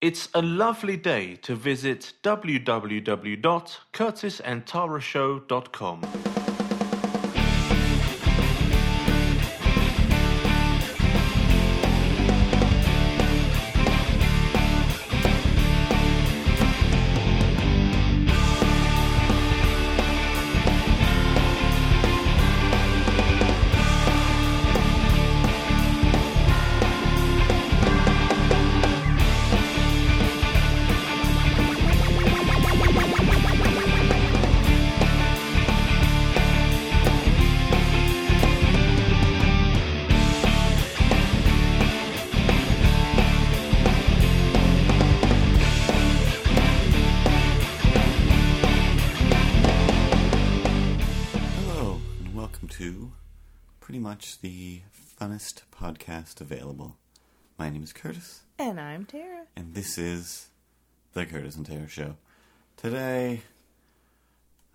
It's a lovely day to visit www.curtisandtarashow.com. available. My name is Curtis, And I'm Tara. and this is the Curtis and Tara Show. Today,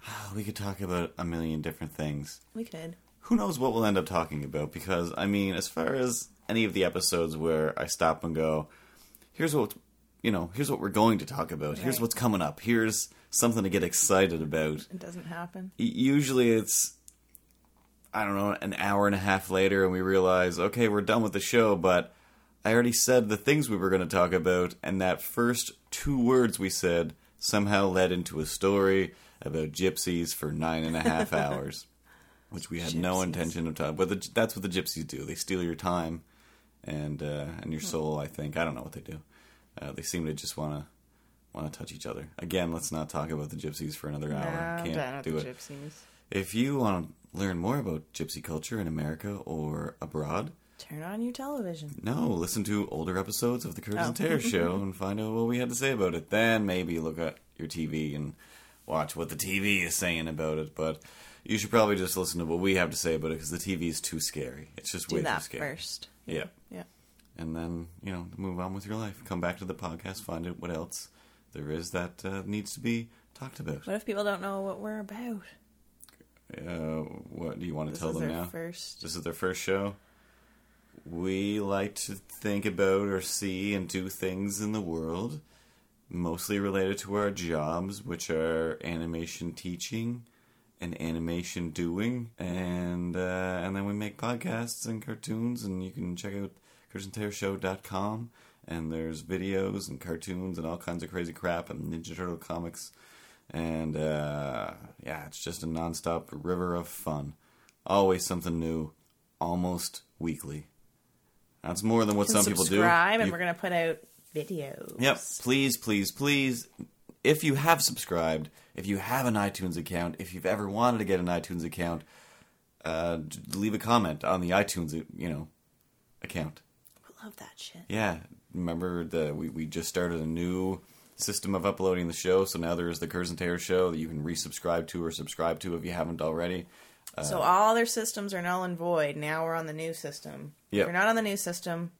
ah, we could talk about a million different things. We could. Who knows what we'll end up talking about? Because, I mean, as far as any of the episodes where I stop and go, here's what, you know, here's what we're going to talk about, here's Right. what's coming up, here's something to get excited about. It doesn't happen. Usually it's I don't know an hour and a half later and we realize okay we're done with the show but I already said the things we were going to talk about and that first two words we said somehow led into a story about gypsies for nine and a half hours which we had no intention of talking but the, that's what the gypsies do. They steal your time and uh, and your soul I think. I don't know what they do. Uh, they seem to just want to want to touch each other. Again let's not talk about the gypsies for another hour. I'm can't do it. gypsies. if you want to learn more about gypsy culture in America or abroad, Turn on your television. no, listen to older episodes of the Curtis Oh. and Tara show and find out what we had to say about it. Then maybe look at your TV and watch what the TV is saying about it. But you should probably just listen to what we have to say about it because the TV is too scary. It's just Do way too that scary. first. Yeah. Yeah. And then, you know, move on with your life. Come back to the podcast, find out what else there is that uh, needs to be talked about. What if people don't know what we're about? Uh, what do you want to This tell is them their now? first. This is their first show. We like to think about or see and do things in the world, mostly related to our jobs, which are animation teaching and animation doing, and uh, and then we make podcasts and cartoons, and you can check out CurtisandTaraShow.com, and there's videos and cartoons and all kinds of crazy crap and Ninja Turtle comics, and uh, yeah, it's just a nonstop river of fun. Always something new, almost weekly. That's more than what some people do. subscribe, and You- we're gonna put out videos. Yep. Please, please, please. If you have subscribed, if you have an iTunes account, if you've ever wanted to get an iTunes account, uh, leave a comment on the iTunes, you know, account. We love that shit. Yeah. Remember the we, we just started a new system of uploading the show, so now there's the Curtis and Tara show that you can resubscribe to or subscribe to if you haven't already. Uh, so all their systems are null and void. Now we're on the new system. If you're not on the new system,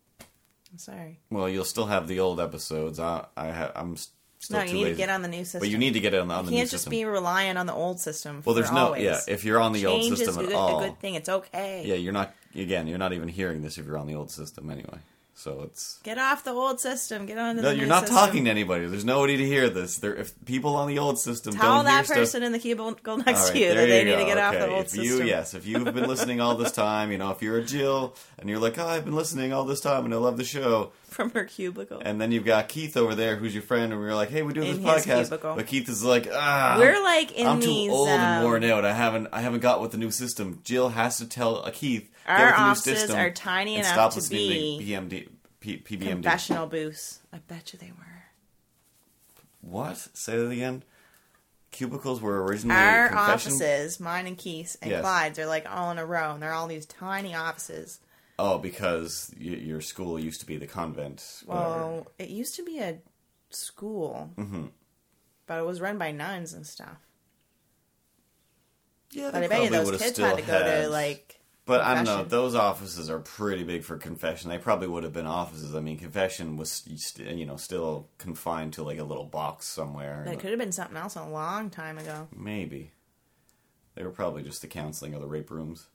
I'm sorry. Well, you'll still have the old episodes. I, I ha- I'm still No, you need lazy. to get on the new system. but you need to get on, on You the new system. can't just system. be relying on the old system. well, there's for no yeah. If you're on the old Change system is at good, all, a good thing. It's okay. Yeah, you're not. Again, you're not even hearing this if you're on the old system anyway. So it's. Get off the old system. Get on to No, the you're not system. talking to anybody. There's nobody to hear this. There, if people on the old system Tell don't hear that stuff- person in the cubicle next right, to you that they you need go. to get off the old if system. you, yes, if you've been listening all this time, you know, if you're a Jill and you're like, oh, I've been listening all this time and I love the show, From her cubicle. and then you've got Keith over there who's your friend, and we're like, hey, we're doing In this his podcast, cubicle. but Keith is like, ah, We're like in I'm too these. old and um, worn out. I haven't, I haven't got with the new system. Jill has to tell uh, Keith. get Our with the new offices system are tiny and enough stop to listening be to PMD, P, PBMD. confessional booths. I bet you they were. What? Say that again. Cubicles were originally Our confession. offices, mine and Keith's and Yes. Clyde's, are like all in a row, and they're all these tiny offices. Oh, because y- your school used to be the convent. whatever. Well, it used to be a school, Mm-hmm. but it was run by nuns and stuff. yeah, But I bet you those kids had to go had- to like. But I don't know. Those offices are pretty big for confession. They probably would have been offices. I mean, confession was st- you know still confined to like a little box somewhere. It could have been something else a long time ago. Maybe they were probably just the counseling or the rape rooms,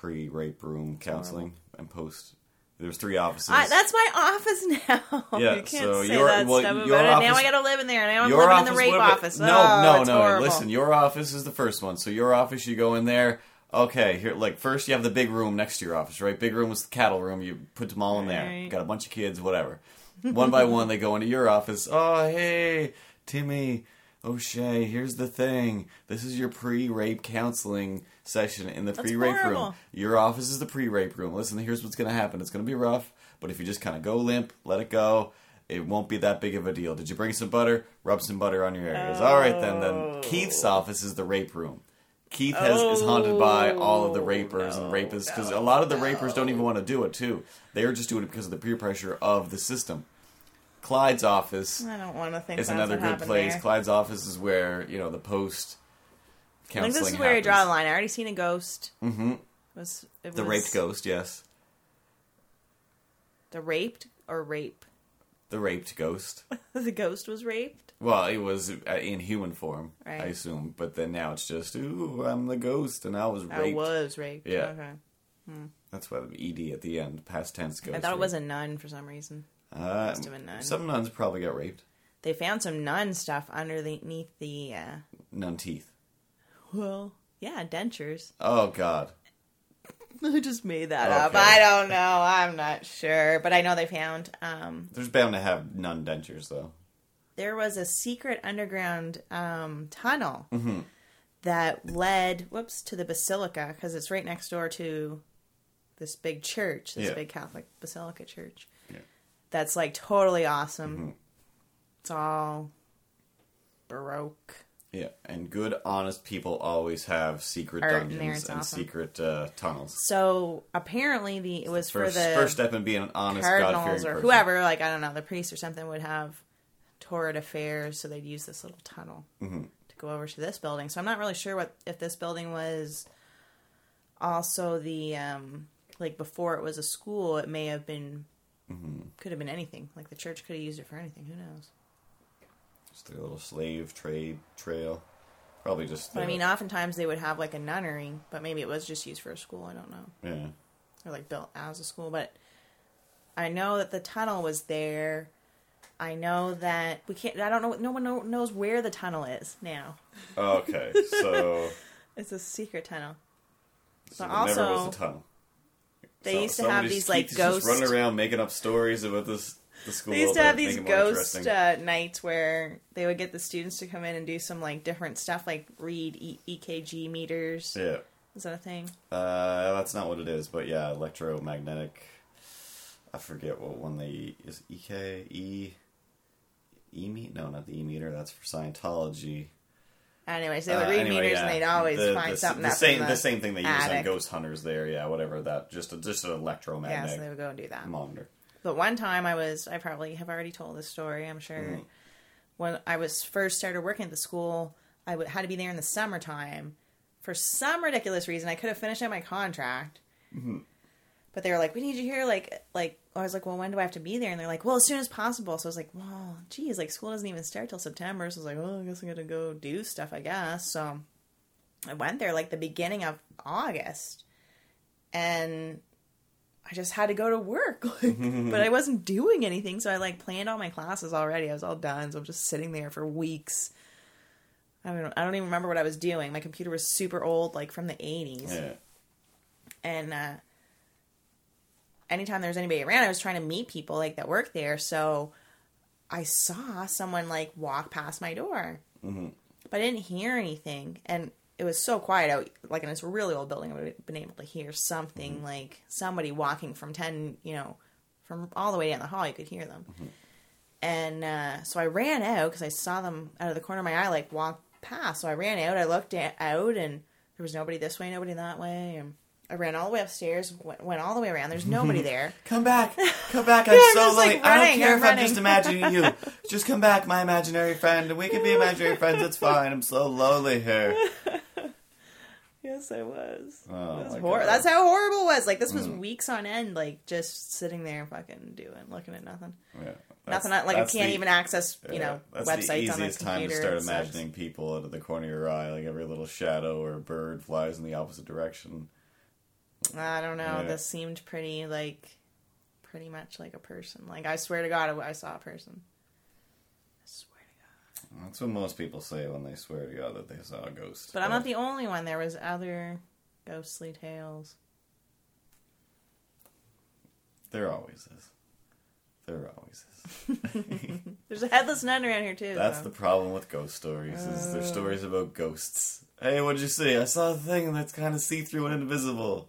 pre-rape room counseling and post There's three offices. I, that's my office now. Yeah, you can't so say your- that well, stuff your about it. Now I gotta live in there. Now I'm living in the rape office. No, oh, no, no. horrible. Listen, your office is the first one. So your office, you go in there. Okay, here, like first you have the big room next to your office, right? Big room was the cattle room. You put them all in there. Right. Got a bunch of kids, whatever. One by one, they go into your office. Oh, hey, Timmy, Oh, O'Shea. Here's the thing. This is your pre-rape counseling session in the pre-rape room. Your office is the pre-rape room. Listen, here's what's gonna happen. It's gonna be rough, but if you just kind of go limp, let it go. It won't be that big of a deal. Did you bring some butter? Rub some butter on your areas. All right, then. Then oh. Keith's office is the rape room. Keith has, is haunted oh, by all of the rapers and rapists because a lot of the rapers don't even want to do it too. They are just doing it because of the peer pressure of the system. Clyde's office I don't want to think is another good place. there. Clyde's office is where you know the post I counseling. think this is where I draw the line. I already seen a ghost. Mm-hmm. It was it The was raped ghost, yes. The raped or rape? The raped ghost. the ghost was raped. Well, it was uh, in human form, I assume. But then now it's just, ooh, I'm the ghost, and I was raped. I was raped. Yeah. Okay. That's why the ed at the end, past tense ghost. I thought it was a nun for some reason. Uh, must have been nun. Some nuns probably got raped. They found some nun stuff underneath the. Uh, Nun teeth. well, yeah, dentures. Oh God. I just made that up. Okay. I don't know. I'm not sure, but I know they found. Um, There's bound to have nun dentures though. there was a secret underground um, tunnel Mm-hmm. that led, whoops, to the basilica because it's right next door to this big church, this Yeah. big Catholic basilica church. That's like totally awesome. Mm-hmm. It's all baroque. Yeah, and good, honest people always have secret Art in dungeons it's and awesome. secret uh, tunnels. So apparently, the it was First, for the first step in being an honest, God-fearing cardinals or person. whoever, like I don't know, the priest or something would have torrid affairs, so they'd use this little tunnel Mm-hmm. to go over to this building. So I'm not really sure what if this building was also the um like before it was a school. It may have been Mm-hmm. could have been anything. Like the church could have used it for anything. Who knows? Just a little slave trade trail. Probably just. But I mean, oftentimes they would have like a nunnery, but maybe it was just used for a school. I don't know. yeah. or like built as a school, but I know that the tunnel was there. I know that we can't. I don't know. No one know, knows where the tunnel is now. Okay, so, It's a secret tunnel. so But also, was a tunnel. They So- used to have these like Keith is just ghost. running around making up stories about this the school. They used to have these ghost uh, nights where they would get the students to come in and do some like different stuff, like read e- EKG meters. Yeah, Is that a thing? uh, that's not what it is, but yeah, electromagnetic. I forget what one they is EK E E meet. No, not the E meter. That's for Scientology. Anyways, they would Uh, read anyway, meters yeah. and they'd always the, find the, something the up same the, the same thing they use on ghost hunters there. Yeah, whatever that. Just a, just an Yeah, so they would go and do that. monitor. But one time I was, I probably have already told this story, I'm sure. Mm. When I was first started working at the school, I w- had to be there in the summertime. For some ridiculous reason, I could have finished out my contract. Mm-hmm. But they were like, we need you here. Like, like I was like, well, when do I have to be there? And they're like, well, as soon as possible. So I was like, well, geez, like school doesn't even start till September. So I was like, well, I guess I got to go do stuff, I guess. So I went there like the beginning of August. And I just had to go to work, like, but I wasn't doing anything. So I like planned all my classes already. I was all done, so I'm just sitting there for weeks. I don't. I don't even remember what I was doing. My computer was super old, like from the 80s, Yeah. and uh, anytime there was anybody around, I was trying to meet people like that work there. So I saw someone like walk past my door, Mhm. but I didn't hear anything, and it was so quiet out. Like in this really old building, I would have been able to hear something like somebody walking from ten, you know, from all the way down the hall. You could hear them, and uh, so I ran out because I saw them out of the corner of my eye, like walk past. So I ran out. I looked a- out, and there was nobody this way, nobody that way, and. I ran all the way upstairs, went, went all the way around. There's nobody there. Come back, come back. I'm I'm so just, like, lonely. I don't care I'm if I'm just imagining you. Just come back, my imaginary friend, we can be imaginary friends. It's fine. I'm so lonely here. Yes, I was. Oh, was hor- That's how horrible it was. Like this Mm. was weeks on end, like just sitting there, fucking doing, looking at nothing. Yeah, nothing. Like I can't the- even access, you yeah, know, that's websites the on easiest the time to start imagining people out of the corner of your eye, like every little shadow or bird flies in the opposite direction. I don't know. Yeah. This seemed pretty like pretty much like a person. Like I swear to God, I saw a person. I swear to God. That's what most people say when they swear to God that they saw a ghost. But I'm not the only one. There was other ghostly tales. There always is. There always is. There's a headless nun around here too. That's though. the problem with ghost stories. Is Uh. there's stories about ghosts. Hey, what did you see? I saw a thing that's kind of see through and invisible.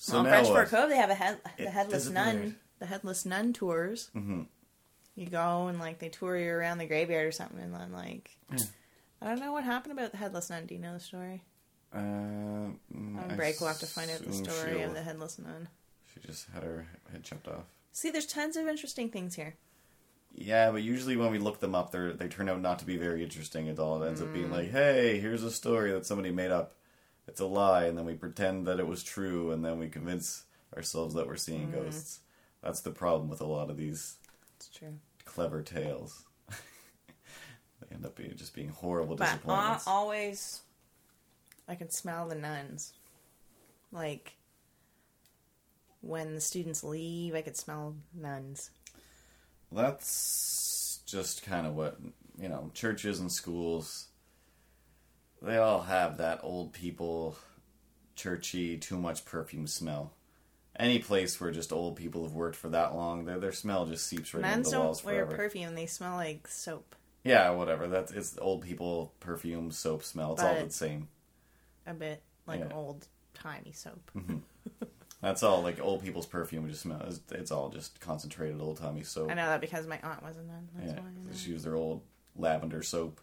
So well, in French? Fort Cove, they have a head, the headless nun. The headless nun tours. Mhm. You go and like they tour you around the graveyard or something, and then like Yeah. I don't know what happened about the headless nun. Do you know the story? Uh, mm, On I break, we'll have to find out the story of the headless nun. She just had her head chopped off. See, there's tons of interesting things here. Yeah, but usually when we look them up, they they turn out not to be very interesting at all. It ends up Mm. being like, "Hey, here's a story that somebody made up. It's a lie," and then we pretend that it was true, and then we convince ourselves that we're seeing Mm. ghosts. That's the problem with a lot of these It's true. clever tales. they end up being just being horrible But uh, disappointments. always, I can smell the nuns. Like when the students leave, I could smell nuns. That's just kind of what you know. Churches and schools, they all have that old people, churchy, too much perfume smell. Any place where just old people have worked for that long, their their smell just seeps right into the walls don't wear forever. perfume; they smell like soap. yeah, whatever. That's it's old people perfume soap smell. It's all But- the same. A bit like Yeah. old timey soap. Mm-hmm. That's all. Like old people's perfume just smell. It's, it's all just concentrated old timey soap. I know that because my aunt was a nun. That's Yeah, why. I they just know. their old lavender soap,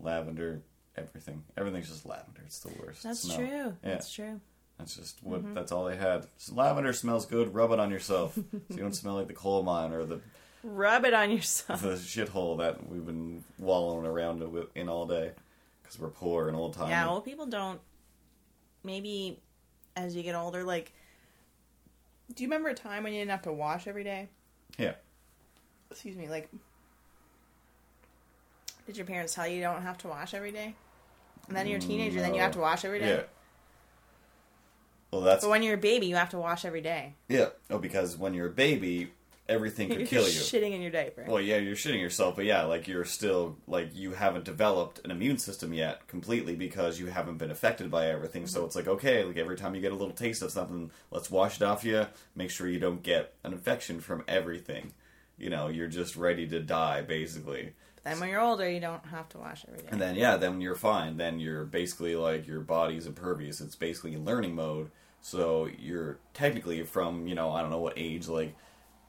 lavender everything. Everything's just lavender. It's the worst. That's smell. true. Yeah, That's true. that's just what. Mm-hmm. That's all they had. Just lavender smells good. Rub it on yourself, so you don't smell like the coal mine or the Rub it on yourself. the shithole that we've been wallowing around in all day because we're poor and old time. Yeah, old people don't. Maybe as you get older, like, do you remember a time when you didn't have to wash every day? yeah. Excuse me, like, did your parents tell you you don't have to wash every day? And then you're a teenager, then you have to wash every day. Yeah. Well, that's But when you're a baby, you have to wash every day. yeah. Oh, because when you're a baby, everything could You're kill you. shitting in your diaper. Well, yeah, you're shitting yourself, but yeah, like you're still like you haven't developed an immune system yet completely because you haven't been affected by everything. So mm-hmm. it's like okay, like every time you get a little taste of something, let's wash it off you. Make sure you don't get an infection from everything. You know, you're just ready to die basically. But then when you're older, you don't have to wash every day. And then yeah, then you're fine. Then you're basically like your body's impervious. It's basically in learning mode. So you're technically from you know I don't know what age like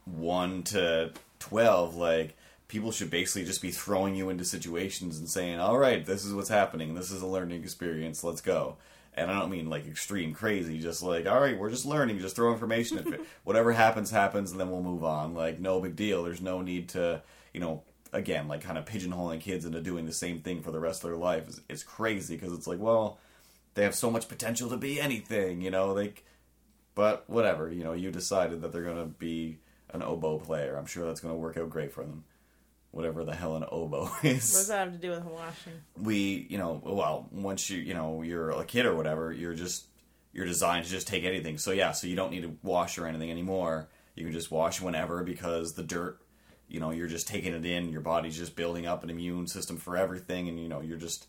one to twelve like people should basically just be throwing you into situations and saying all right this is what's happening this is a learning experience let's go and i don't mean like extreme crazy just like all right we're just learning just throw information if it, whatever happens happens and then we'll move on like no big deal there's no need to you know again like kind of pigeonholing kids into doing the same thing for the rest of their life is, it's crazy because it's like well they have so much potential to be anything you know like but whatever, you know, you decided that they're going to be an oboe player. I'm sure that's going to work out great for them. Whatever the hell an oboe is. what does that have to do with washing? We, you know, well, once you, you know, you're a kid or whatever, you're just, you're designed to just take anything. So yeah, so you don't need to wash or anything anymore. You can just wash whenever because the dirt, you know, you're just taking it in. Your body's just building up an immune system for everything, and you know, you're just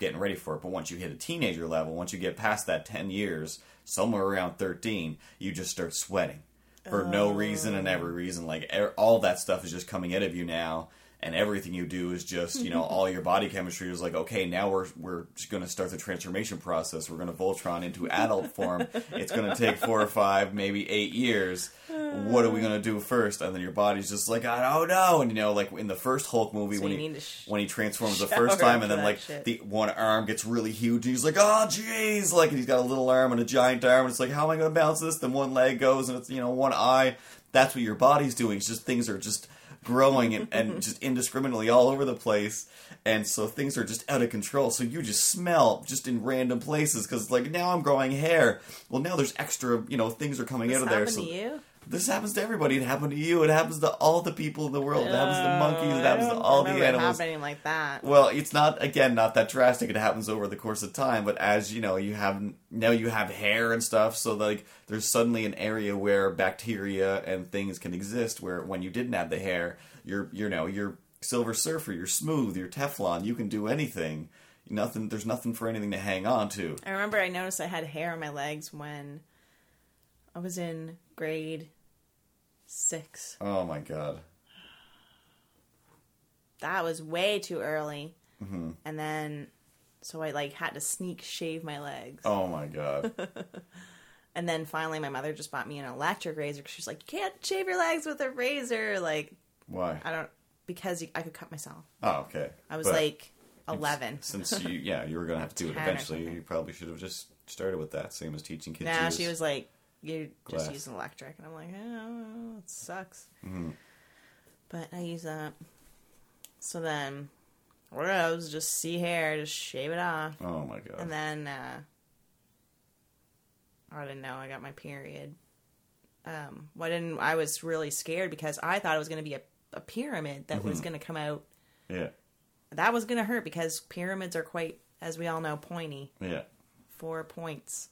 getting ready for it. But once you hit a teenager level, once you get past that 10 years, somewhere around 13, you just start sweating for no reason and every oh. reason. Like all that stuff is just coming out of you now. And everything you do is just, you know, all your body chemistry is like, okay, now we're we're just going to start the transformation process. We're going to Voltron into adult form. It's going to take four or five, maybe eight years. What are we going to do first? And then your body's just like, I don't know. And you know, like in the first Hulk movie So when he sh- when he transforms the first time, and then like shit. the one arm gets really huge, and he's like, "Oh, jeez!" Like, and he's got a little arm and a giant arm, and it's like, "How am I going to balance this?" Then one leg goes, and it's you know one eye. That's what your body's doing. It's just things are just growing and, and just indiscriminately all over the place, and so things are just out of control. So you just smell just in random places because like now I'm growing hair. Well, now there's extra, you know, things are coming This out of there. So you? This happens to everybody. It happened to you. It happens to all the people in the world. It happens to monkeys. It I happens to all the animals. happening like that. Well, it's not again not that drastic. It happens over the course of time, but as you know, you have now you have hair and stuff, so like there's suddenly an area where bacteria and things can exist. Where when you didn't have the hair, you're you know you're Silver Surfer, you're smooth, you're Teflon, you can do anything. Nothing. There's nothing for anything to hang on to. I remember I noticed I had hair on my legs when I was in grade six. Oh my god. That was way too early. Mm-hmm. And then, so I like had to sneak shave my legs. Oh my god. And then finally, my mother just bought me an electric razor because she's like, "You can't shave your legs with a razor." Like, Why? I don't because I could cut myself. Oh, okay. I was But like eleven. Since you, yeah, you were gonna have to do it eventually. You probably should have just started with that, same as teaching kids. Use- she was like, "You Glass. just use an electric," and I'm like, "Oh, it sucks." Mhm. But I use that. So then, what else? Just see hair, just shave it off, Oh my god. and then uh, I didn't know I got my period. Um, well, I didn't. I was really scared because I thought it was going to be a, a pyramid that Mm-hmm. was going to come out. yeah. That was going to hurt because pyramids are quite, as we all know, pointy. Yeah. Four points.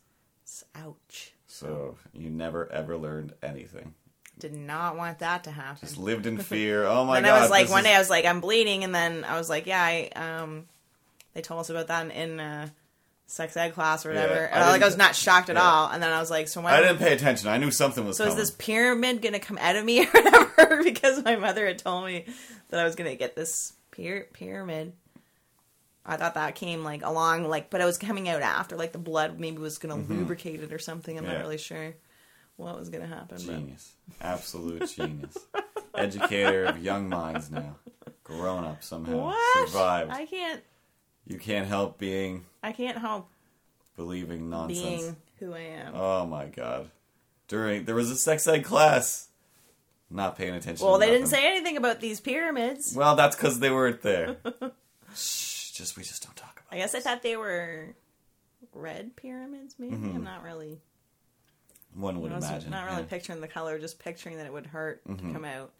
Ouch. So you never ever learned anything. Did not want that to happen. Just lived in fear. Oh my god. I was like, one is- day I was like, I'm bleeding, and then I was like, yeah, I um, they told us about that in, in uh, sex ed class or whatever, Yeah, and I like I was didn't- shocked at yeah. all. And then I was like, so when, I didn't pay attention. I knew something was so is this pyramid gonna come out of me or whatever? because my mother had told me that I was gonna get this pyra- pyramid. I thought that came like along, like, but it was coming out after, like the blood maybe was gonna lubricate it or something. I'm Mm-hmm. Yeah. not really sure what was gonna happen. But Genius. Absolute genius. Educator of young minds now. Grown up somehow. what? Survived. I can't. You can't help being I can't help believing nonsense. being who I am. Oh my god. During there was a sex ed class. Not paying attention. well, they didn't say anything about these pyramids. Well, that's because they weren't there. Just we just don't talk about. I guess I thought they were red pyramids. Maybe Mm-hmm. I'm not really. One would I was imagine. not really yeah. picturing the color, just picturing that it would hurt Mm-hmm. to come out.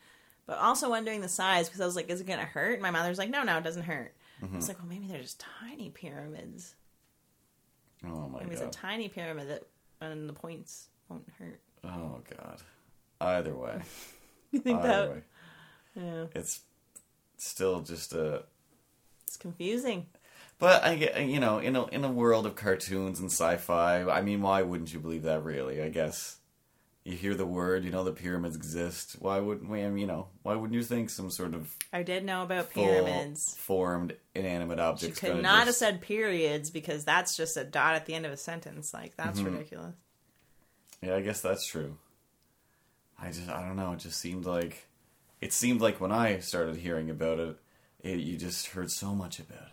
But also wondering the size because I was like, "Is it gonna hurt?" And my mother's like, "No, no, it doesn't hurt." Mm-hmm. I was like, "Well, maybe they're just tiny pyramids. Oh my Maybe it's a tiny pyramid that, and the points won't hurt." oh god. Either way. You think Either that? way. Yeah, It's still just a it's confusing. But I get, you know, in a in a world of cartoons and sci-fi, I mean, why wouldn't you believe that? Really, I guess you hear the word, you know, the pyramids exist. Why wouldn't we? You know, why wouldn't you think some sort of I did know about pyramids. formed inanimate She objects? could gonna not have said periods because that's just a dot at the end of a sentence. Like that's Mm-hmm. ridiculous. Yeah, I guess that's true. I just, I don't know. It just seemed like, it seemed like when I started hearing about it, it you just heard so much about it.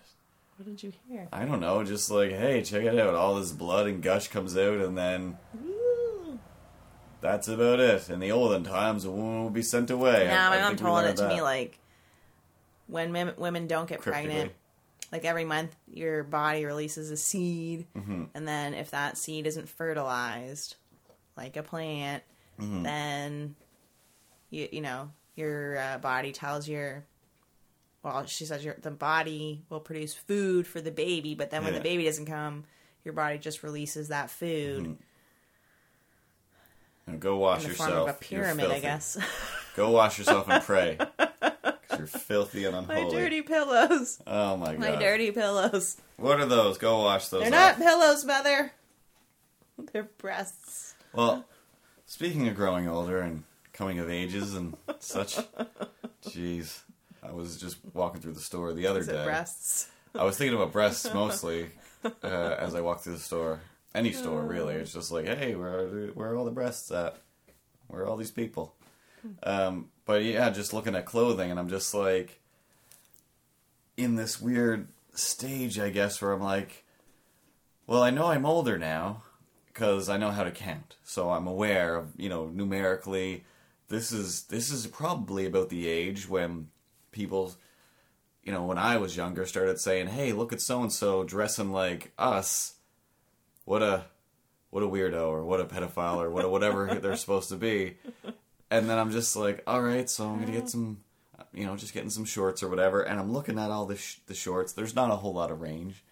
What did you hear? I don't know, just like, hey, check it out. All this blood and gush comes out, and then Ooh. That's about it. In the olden times, a woman would be sent away. Now I- my I mom told it to me like when mem- women don't get Cryptically. pregnant, like every month your body releases a seed, Mm-hmm. and then if that seed isn't fertilized, like a plant, Mm-hmm. then you you know your uh, body tells your well she says your the body will produce food for the baby, but then when Yeah. the baby doesn't come, your body just releases that food. Mm-hmm. Now go wash yourself. form of a pyramid, I guess. Go wash yourself and pray. you're filthy and unholy. my dirty pillows. oh my god. My dirty pillows. What are those? Go wash those. They're off. not pillows, mother. They're breasts. Well, speaking of growing older and coming of ages and such, jeez, I was just walking through the store the other Is day. breasts? I was thinking about breasts mostly uh, as I walked through the store. Any store, really. It's just like, hey, where are, where are all the breasts at? Where are all these people? Um, but yeah, just looking at clothing, and I'm just like, in this weird stage, I guess, where I'm like, well, I know I'm older now because I know how to count, so I'm aware of, you know, numerically. This is this is probably about the age when people you know, when I was younger, started saying, "Hey, look at so and so dressing like us. What a what a weirdo, or what a pedophile, or what a, whatever they're supposed to be." and then I'm just like, all right, so I'm gonna get some, you know, just getting some shorts or whatever. And I'm looking at all the sh- the shorts. There's not a whole lot of range.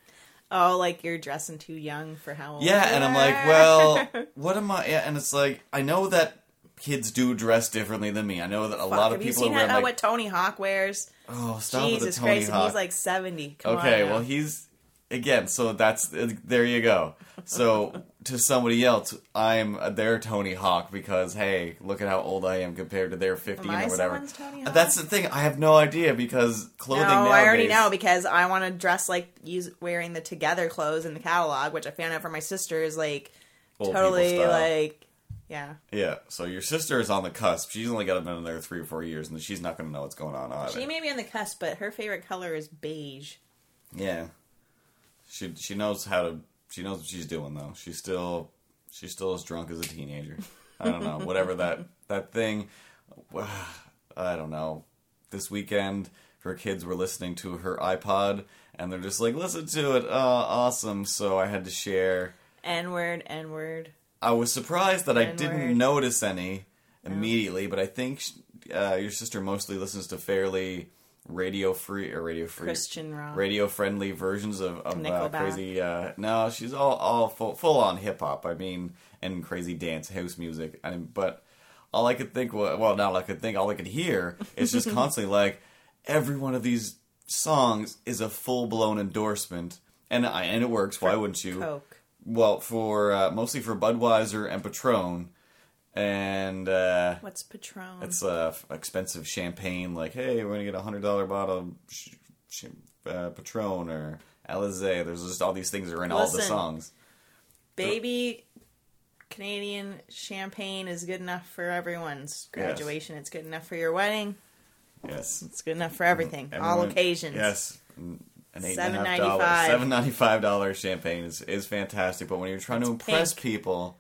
Oh, like you're dressing too young for how old Yeah, and I'm like, well, what am I? Yeah, and it's like I know that kids do dress differently than me. I know that a Fuck, lot of have you people seen are wearing how, uh, like, what Tony Hawk wears? oh, stop Jesus with the Tony Christ, Hawk. he's like 70. Come okay, well, he's again. So that's uh, there. You go. So to somebody else, I'm their Tony Hawk because hey, look at how old I am compared to their 15 Am I or whatever. Hawk? Uh, that's the thing. I have no idea because clothing. no, I already know because I want to dress like use wearing the Together clothes in the catalog, which I found out from my sister is like totally like, yeah. Yeah, so your sister is on the cusp. She's only got to been in there three or four years, and she's not going to know what's going on either. She may be on the cusp, but her favorite color is beige. Yeah, she she knows how to. She knows what she's doing though. She's still she's still as drunk as a teenager. I don't know. Whatever that that thing. I don't know. This weekend, her kids were listening to her iPod, and they're just like, "Listen to it, oh, awesome!" So I had to share. N word, N word. I was surprised that I didn't notice any immediately, but I think uh, your sister mostly listens to fairly radio free or radio free Christian rock. radio friendly versions of, of uh, crazy. Uh, no, she's all all full, full on hip hop. I mean, and crazy dance house music. I mean, but all I could think, well, not all I could think, all I could hear is just constantly like every one of these songs is a full blown endorsement, and I and it works. Why wouldn't you? Coke. Well, for uh, mostly for Budweiser and Patron, and uh, What's Patron? it's uh, expensive champagne. Like, hey, we're gonna get a hundred dollar bottle of sh- sh- uh, Patron or Alizé. There's just all these things that are in all the songs. Baby Canadian champagne is good enough for everyone's graduation. It's good enough for your wedding. Yes, It's good enough for everything. all occasions. Yes, an eight and a half $7.95. dollar, seven ninety five dollar champagne is is fantastic. But when you're trying to impress pink. people,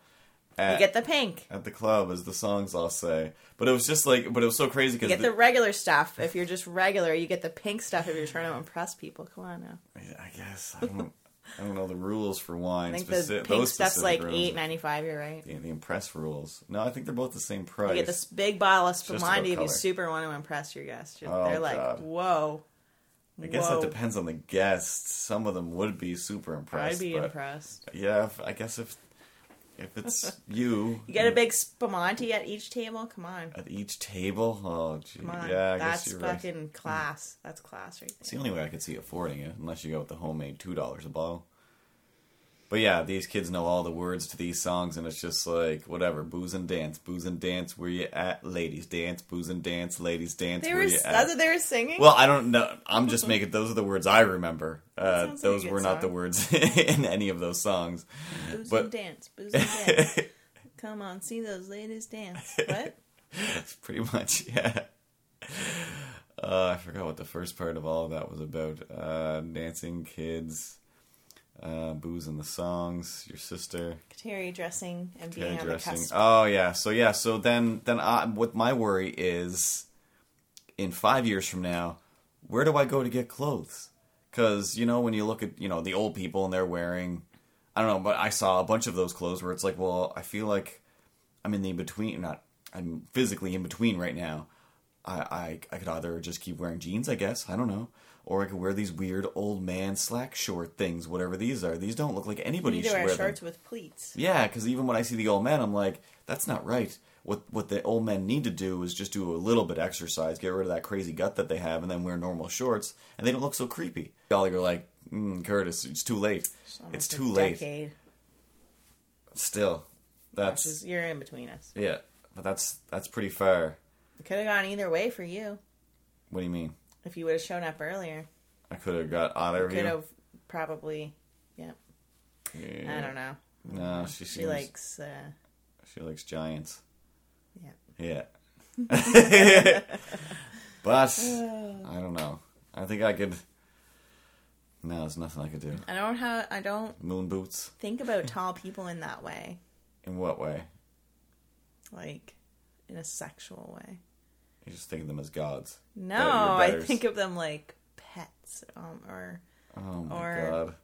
You get the pink. at the club, as the songs all say. But it was just like, but it was so crazy You because get the regular stuff. If you're just regular, you get the pink stuff if you're trying to impress people. Come on now. I guess I don't. I don't know the rules for wine. I think speci- the pink those stuff's like rules. eight ninety five. You're right. The, the impress rules. No, I think they're both the same price. You get this big bottle of spumante if you super want to impress your guests. Oh, They're like, whoa. I guess Whoa. that depends on the guests. Some of them would be super impressed. I'd be but impressed. Yeah, if, I guess if if it's you, You get a big spumante at each table. Come on, at each table. Oh, gee, come on. yeah, I That's guess you're right. fucking hmm. class. That's class right There. It's the only way I could see affording it, unless you go with the homemade two dollars a bottle. But yeah, these kids know all the words to these songs, and it's just like whatever. Booze and dance, booze and dance. Where you at? Ladies dance, booze and dance. Ladies dance. They where were. you That's what they were singing. Well, I don't know. I'm just making those are the words I remember. Uh, sounds like those were not the words in any of those songs. booze but- and dance. Booze and dance. Come on, see those ladies dance. What? That's pretty much yeah. Uh, I forgot what the first part of all of that was about. Uh, dancing, kids, uh, booze in the songs, your sister, Kateri dressing and being on dressing. the cusp. Oh yeah, so yeah, so then then I, what my worry is, in five years from now, where do I go to get clothes? Because you know when you look at you know the old people and they're wearing, I don't know, but I saw a bunch of those clothes where it's like, well, I feel like I'm in the in between. Not I'm physically in between right now. I, I I could either just keep wearing jeans, I guess. I don't know. Or I could wear these weird old man slack short things, whatever these are. These don't look like You anybody need to should wear wear them. shorts with pleats. Yeah, because even when I see the old man, I'm like, that's not right. What what the old men need to do is just do a little bit of exercise, get rid of that crazy gut that they have, and then wear normal shorts, and they don't look so creepy. Y'all are like, mm, Curtis, it's too late. It's a too late. Decade. Still, that's is, you're in between us. yeah, but that's that's pretty far. It could have gone either way for you What do you mean? If you would have shown up earlier. I could have got either of Could have probably. Yeah. Yeah. I don't know. No, she seems, She likes. Uh, she likes giants. yeah. Yeah. but I don't know. I think I could. No, there's nothing I could do. I don't have. I don't Moon boots. think about tall people in that way, In what way? like in a sexual way. You just think of them as gods. No, I think of them like pets, um, or Oh my Or- god.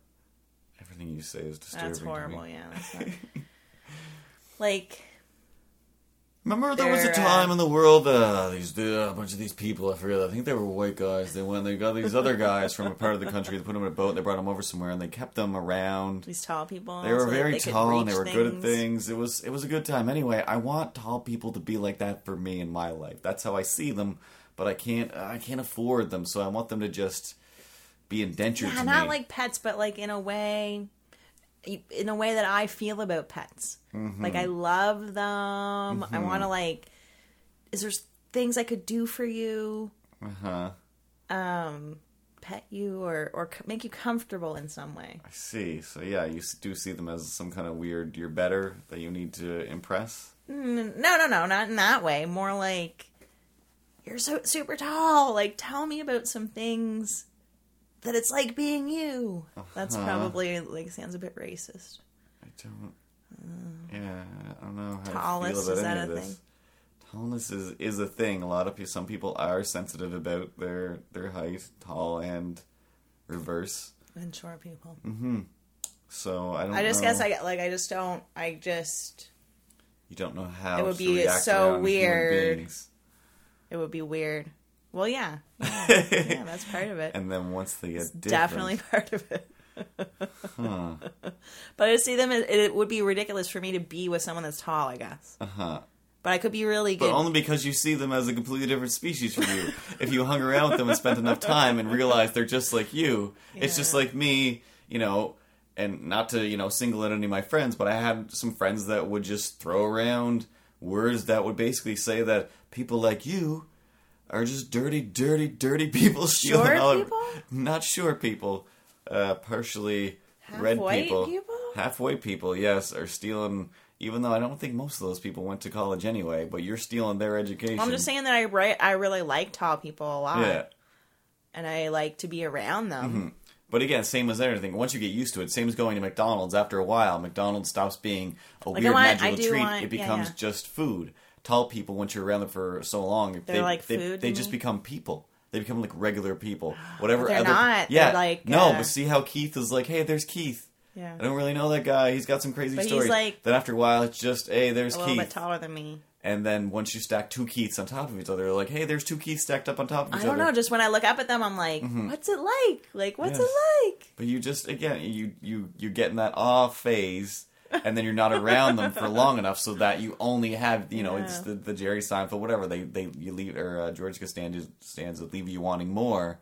Everything you say is disturbing. that's horrible. Yeah, that's not, like Remember there was a time uh, in the world uh, these uh, a bunch of these people I forget I think they were white guys they went they got these other guys from a part of the country they put them in a boat they brought them over somewhere and they kept them around. These tall people. they were so very they tall and they were good at things. It was it was a good time. Anyway I want tall people to be like that for me in my life. That's how I see them but I can't I can't afford them so I want them to just be indentured Yeah, to not me. like pets, but like in a way, in a way that I feel about pets. Mm-hmm. Like I love them. I want to like. Is there things I could do for you? uh-huh Um, pet you or or make you comfortable in some way. I see so yeah you do see them as some kind of weird you're better that you need to impress Mm, No, no, no, not in that way. More like you're so super tall. Like tell me about some things that it's like being you. That's Uh-huh. probably like sounds a bit racist. I don't. Yeah, I don't know how Tallness, to feel is about that any a of this. thing? Tallness is is a thing. A lot of people, some people are sensitive about their their height, tall and reverse. And short people. Mm-hmm. So I don't. I just know. guess I like I just don't I just you don't know how It would be so weird. it would be weird. Well, yeah, yeah, yeah that's part of it. And then once they get different, Definitely part of it. huh? But I see them. It, it would be ridiculous for me to be with someone that's tall. I guess. Uh huh. But I could be really But good. only because you see them as a completely different species from you. if you hung around with them and spent enough time and realized they're just like you, it's just like me, you know, and not to, you know, single out any of my friends, but I had some friends that would just throw around words that would basically say that people like you are just dirty, dirty, dirty people stealing Short all people? Not sure people. Uh, partially red Half-white people. people? Half white people, yes, are stealing even though I don't think most of those people went to college anyway, but you're stealing their education. I'm just saying that I right. I really like tall people a lot, Yeah. and I like to be around them. But again, same as everything. Once you get used to it, same as going to McDonald's. After a while, McDonald's stops being a Like, weird want- magical treat. want- it yeah, becomes yeah. just food. Tall people, once you're around them for so long, they, like they, food They just become people. They become like regular people. Whatever. They're other, not. Yeah. They're like, no, uh, but see how Keith is like, hey, there's Keith. Yeah, I don't really know that guy. He's got some crazy But he's stories. like- then after a while, it's just, hey, there's a little Keith. bit taller than me. And then once you stack two Keiths on top of each other, like, hey, there's two Keiths stacked up on top of each I don't other. know. Just when I look up at them, I'm like, what's it like? Like, what's Mm-hmm. Yes. it like? But you just again you you you get in that awe phase, and then you're not around them for long enough so that you only have you know it's the, the Jerry Seinfeld whatever they they you leave or uh, George Costanza stands leave you wanting more.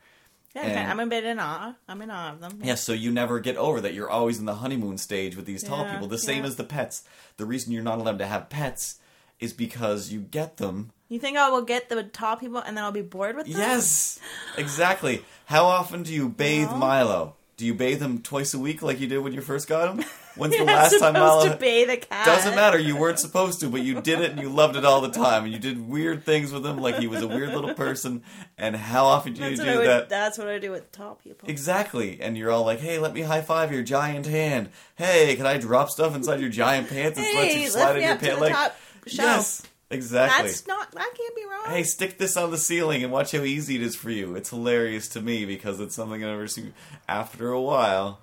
Yeah, And- I'm a bit in awe. I'm in awe of them. Yeah, so you never get over that. You're always in the honeymoon stage with these tall Yeah, people. The same yeah. as the pets. The reason you're not allowed to have pets is because you get them. You think I will get the tall people and then I'll be bored with them? Yes, exactly. How often do you bathe Well- Milo? Do you bathe him twice a week like you did when you first got him? When's You're the last time Milo? to bathe a cat. Doesn't matter. You weren't supposed to, but you did it and you loved it all the time. And you did weird things with him, like he was a weird little person. And how often do you That's what, do would, that? that's what I do with tall people. Exactly. And you're all like, "Hey, let me high five your giant hand. Hey, can I drop stuff inside your giant pants and let you slide in your pants?" to pant top shelf. Yes, exactly. That's not. That can't be wrong. Hey, stick this on the ceiling and watch how easy it is for you. It's hilarious to me because it's something I never see. After a while,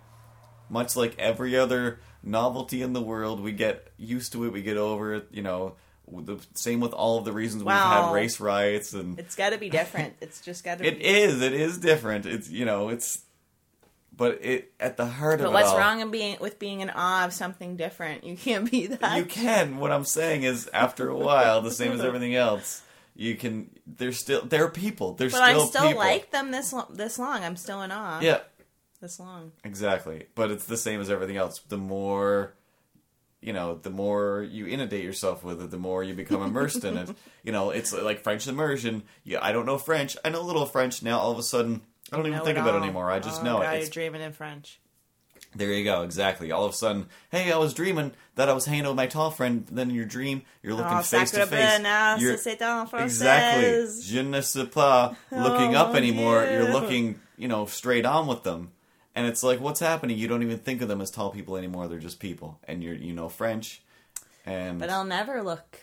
much like every other novelty in the world, we get used to it. We get over it. You know, the same with all of the reasons we've had race riots and It's got to be different. It's just got to. it be. is. It is different. It's you know. It's but it at the heart But of what's it all. wrong in being with being in awe of something different? You can't be that. You can. What I'm saying is, after a while, the same as everything else, you can. They're still. They're people. They're but still I still people. like them this this long. I'm still in awe. Yeah, This long. exactly. But it's the same as everything else. The more. You know, the more you inundate yourself with it, the more you become immersed in it. You know, it's like French immersion. Yeah, I don't know French. I know a little French now. All of a sudden, I don't even think it about it anymore. I just oh, know God, it. You're It's dreaming in French. There you go, exactly. All of a sudden, hey, I was dreaming that I was hanging out with my tall friend. Then in your dream, you're oh, looking Oh, face to face. You're- c'est en français. exactly. Je ne sais pas looking up Oh, anymore. You're looking, you know, straight on with them. And it's like, what's happening? You don't even think of them as tall people anymore. They're just people. And you're, you know, French. And But I'll never look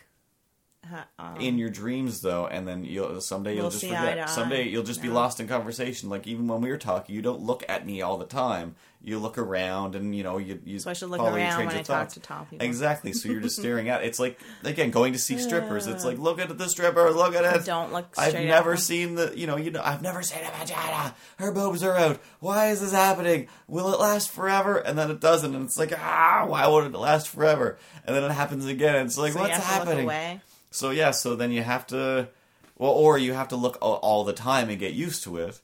Ha- um, in your dreams though and then you'll someday you'll We'll just forget. someday you'll just be lost in conversation. Like even when we were talking you don't look at me all the time. You look around and you know you, you so I should look around when I of talk thoughts. to tall people. exactly. So you're just staring at it's like again going to see strippers. It's like look at the stripper look at it Don't look I've never seen the you know you know I've never seen a vagina. Her boobs are out. Why is this happening? Will it last forever? And then it doesn't. And it's like ah why would it last forever? And then it happens again. It's like So what's have to look happening. So yeah, so then you have to, well, or you have to look all, all the time and get used to it,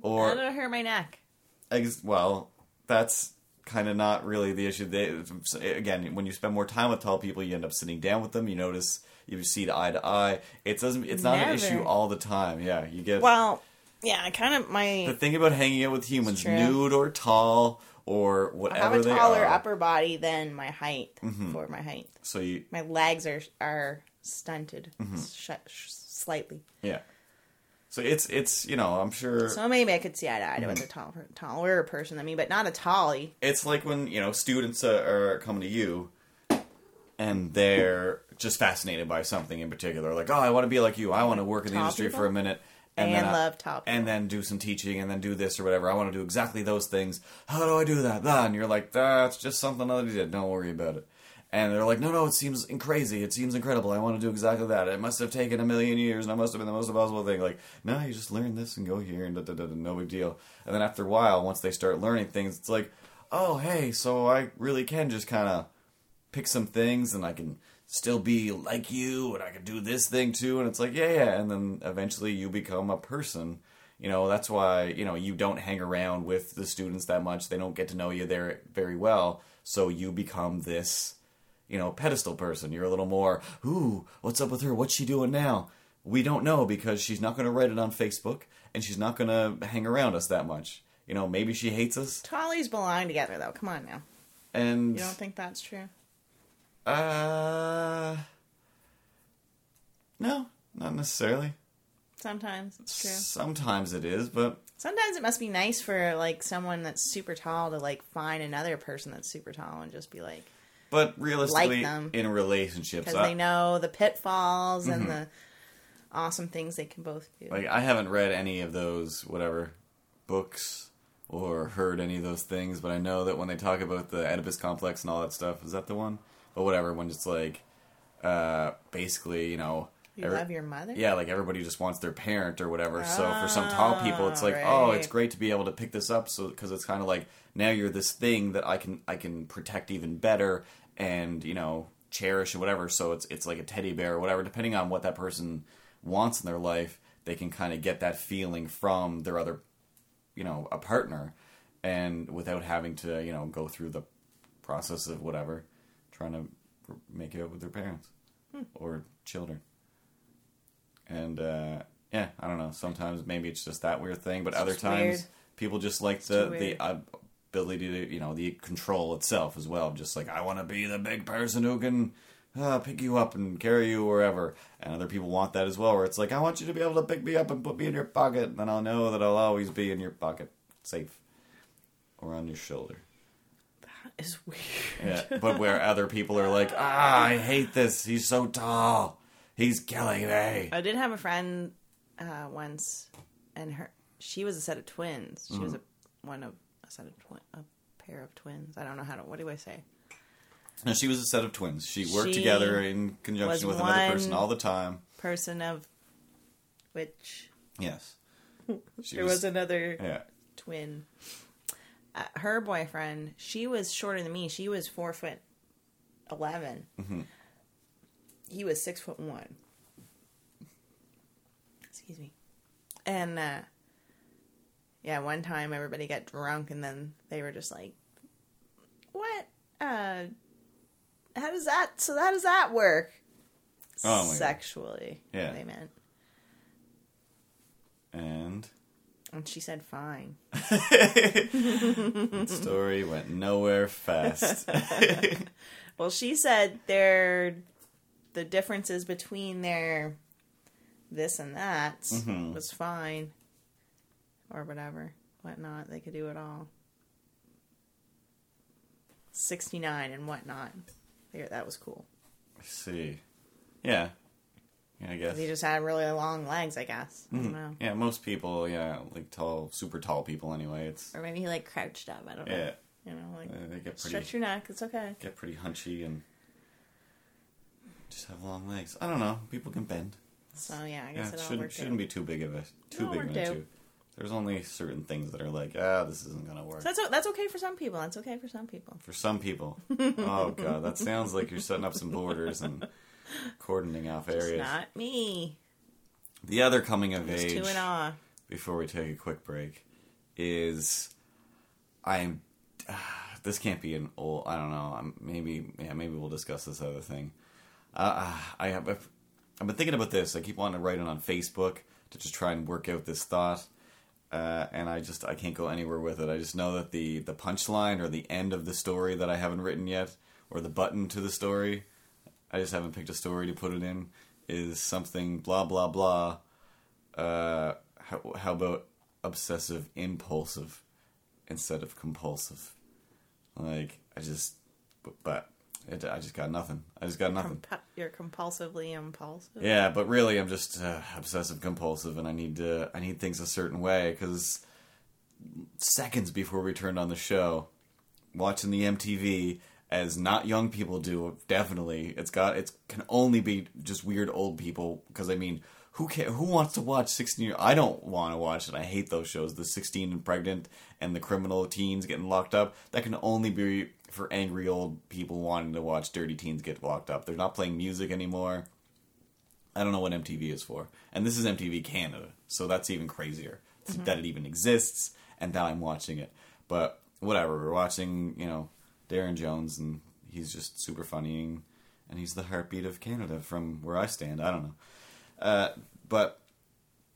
or That'll hurt my neck. ex- well, that's kind of not really the issue. They, again, when you spend more time with tall people, you end up sitting down with them. You notice you see eye to eye. It doesn't. It's not an issue all the time. Yeah, you get. Well, yeah, I kind of my. the thing about hanging out with humans, nude or tall or whatever. I have a taller Mm-hmm. upper body than my height for my height. so you My legs are are stunted Mm-hmm. sh- sh- slightly. yeah. So it's it's you know I'm sure So maybe I could see eye to eye Mm-hmm. with a tall, taller person than me, but not a tallie. it's like when you know students uh, are coming to you and they're just fascinated by something in particular like oh i want to be like you i want to work in the Tall industry people? for a minute And then I- love tall people. and then do some teaching and then do this or whatever i want to do exactly those things how do i do that that and you're like that's just something that i did don't worry about it and they're like no no it seems crazy. It seems incredible. I want to do exactly that. It must have taken a million years and it must have been the most impossible thing. Like no you just learn this and go here and da, da, da, no big deal. And then after a while once they start learning things it's like oh hey so i really can just kind of pick some things and I can still be like you and I can do this thing too. And it's like yeah yeah. And then eventually you become a person. You know that's why you know you don't hang around with the students that much. They don't get to know you there very well. So you become this you know pedestal person you're a little more ooh what's up with her what's she doing now we don't know because she's not going to write it on Facebook and she's not going to hang around us that much you know maybe she hates us Tallies belong together, though. Come on now. and You don't think that's true? Uh, no, not necessarily. Sometimes it's true. Sometimes it is, but Sometimes it must be nice for like someone that's super tall to like find another person that's super tall and just be like but realistically, Like them. in relationships, because I, they know the pitfalls and the awesome things they can both do. Mm-hmm. like I haven't read any of those whatever books or heard any of those things, but I know that when they talk about the Oedipus complex and all that stuff, is that the one? But whatever, when it's like, uh, basically, you know, you every- love your mother? Yeah, like everybody just wants their parent or whatever. so for some tall people, it's like, oh, it's great to be able to pick this up, so because it's kind of like now you're this thing that I can I can protect even better and you know cherish or whatever. So it's it's like a teddy bear or whatever, depending on what that person wants in their life. They can kind of get that feeling from their other, you know, a partner, and without having to you know go through the process of whatever, trying to make it out with their parents Hmm. or children and uh, yeah, I don't know. Sometimes maybe it's just that weird thing, but other times weird. people just like too the the uh, ability to you know the control itself as well. Just like I want to be the big person who can uh, pick you up and carry you wherever, and other people want that as well. Where it's like I want you to be able to pick me up and put me in your pocket, and then I'll know that I'll always be in your pocket, safe, or on your shoulder. That is weird. Yeah, but where other people are like, ah, I hate this. He's so tall. He's killing me. I did have a friend uh, once, and her she was a set of twins. She Mm-hmm. was a one of set of twin, a pair of twins. I don't know how to. What do I say? No, she was a set of twins. She worked She together in conjunction was with another person one- all the time. Person of which Yes. She there was another yeah. twin. Uh, her boyfriend, she was shorter than me. She was four foot 11 Mm-hmm. He was six foot one. Excuse me. And uh, yeah, one time everybody got drunk, and then they were just like, "What? Uh, how does that? So how does that work?" Oh my God. Sexually, Yeah. they meant. And And she said, "Fine." story went nowhere fast. Well, she said their the differences between their this and that Mhm. was fine, or whatever, whatnot. They could do it all. Sixty nine and whatnot. There, that was cool. I see. Yeah. yeah. I guess. He just had really long legs, I guess. I Mm-hmm. don't know. Yeah, most people, yeah, like tall, super tall people. Anyway, it's Or maybe he like crouched up. I don't know. yeah, You know, like uh, they get pretty stretch your neck. It's okay. get pretty hunchy and just have long legs. I don't know. People can bend. So yeah, I Yeah, guess it it shouldn't shouldn't be too big of a too big of an issue. There's only certain things that are like, ah, this isn't gonna work. So that's that's okay for some people. That's okay for some people. For some people, oh god, that sounds like you're setting up some borders and cordoning off It's areas. not me. The other coming of Just age two and before we take a quick break is I'm. this can't be an old. I don't know. I'm, maybe yeah. Maybe we'll discuss this other thing. Uh, I have. I've, I've been thinking about this. I keep wanting to write it on Facebook to just try and work out this thought. Uh, and I just I can't go anywhere with it. I just know that the the punchline or the end of the story that I haven't written yet, or the button to the story, I just haven't picked a story to put it in. Is something blah blah blah. Uh, how, how about obsessive impulsive instead of compulsive? Like I just, but, but it, I just got nothing. I just got nothing. Compu- you're compulsively impulsive. Yeah, but really, I'm just uh, obsessive compulsive, and I need to I need things a certain way because seconds before we turned on the show, watching the MTV as not young people do, definitely it's got it can only be just weird old people because I mean. Who can, Who wants to watch sixteen? Year, I don't want to watch it. I hate those shows. The sixteen and pregnant and the criminal teens getting locked up. That can only be for angry old people wanting to watch dirty teens get locked up. They're not playing music anymore. I don't know what MTV is for. And this is MTV Canada, so that's even crazier that it even exists and that I'm watching it. But whatever, we're watching, you know, Daryn Jones and he's just super funny and, he's the heartbeat of Canada from where I stand. I don't know. Uh, but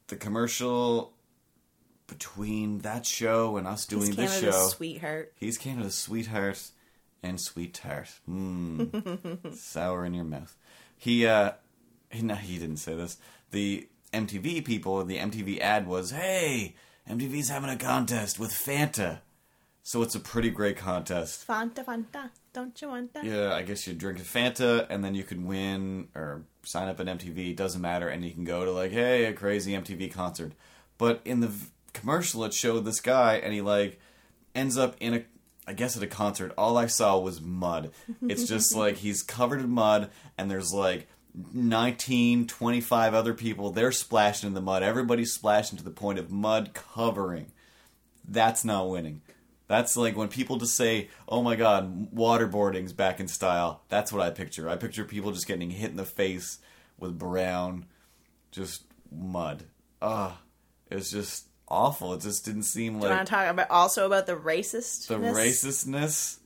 the commercial between that show and us doing He's this Canada's show. sweetheart. He's Canada's sweetheart and sweet tart. Mmm. Sour in your mouth. He, uh, he, no, he didn't say this. The MTV people, the MTV ad was, hey, MTV's having a contest with Fanta. So it's a pretty great contest. Fanta, Fanta, don't you want that? Yeah, I guess you drink a Fanta and then you can win or sign up at MTV, doesn't matter, and you can go to like, hey, a crazy MTV concert. But in the v- commercial, it showed this guy and he like ends up in a, I guess at a concert. All I saw was mud. It's just like he's covered in mud and there's like 19, 25 other people. They're splashing in the mud. Everybody's splashing to the point of mud covering. That's not winning. That's like when people just say, "Oh my God, waterboarding's back in style." That's what I picture. I picture people just getting hit in the face with brown, just mud. Ah, it was just awful. It just didn't seem like. Do you want to talk about also about the racist? the racistness.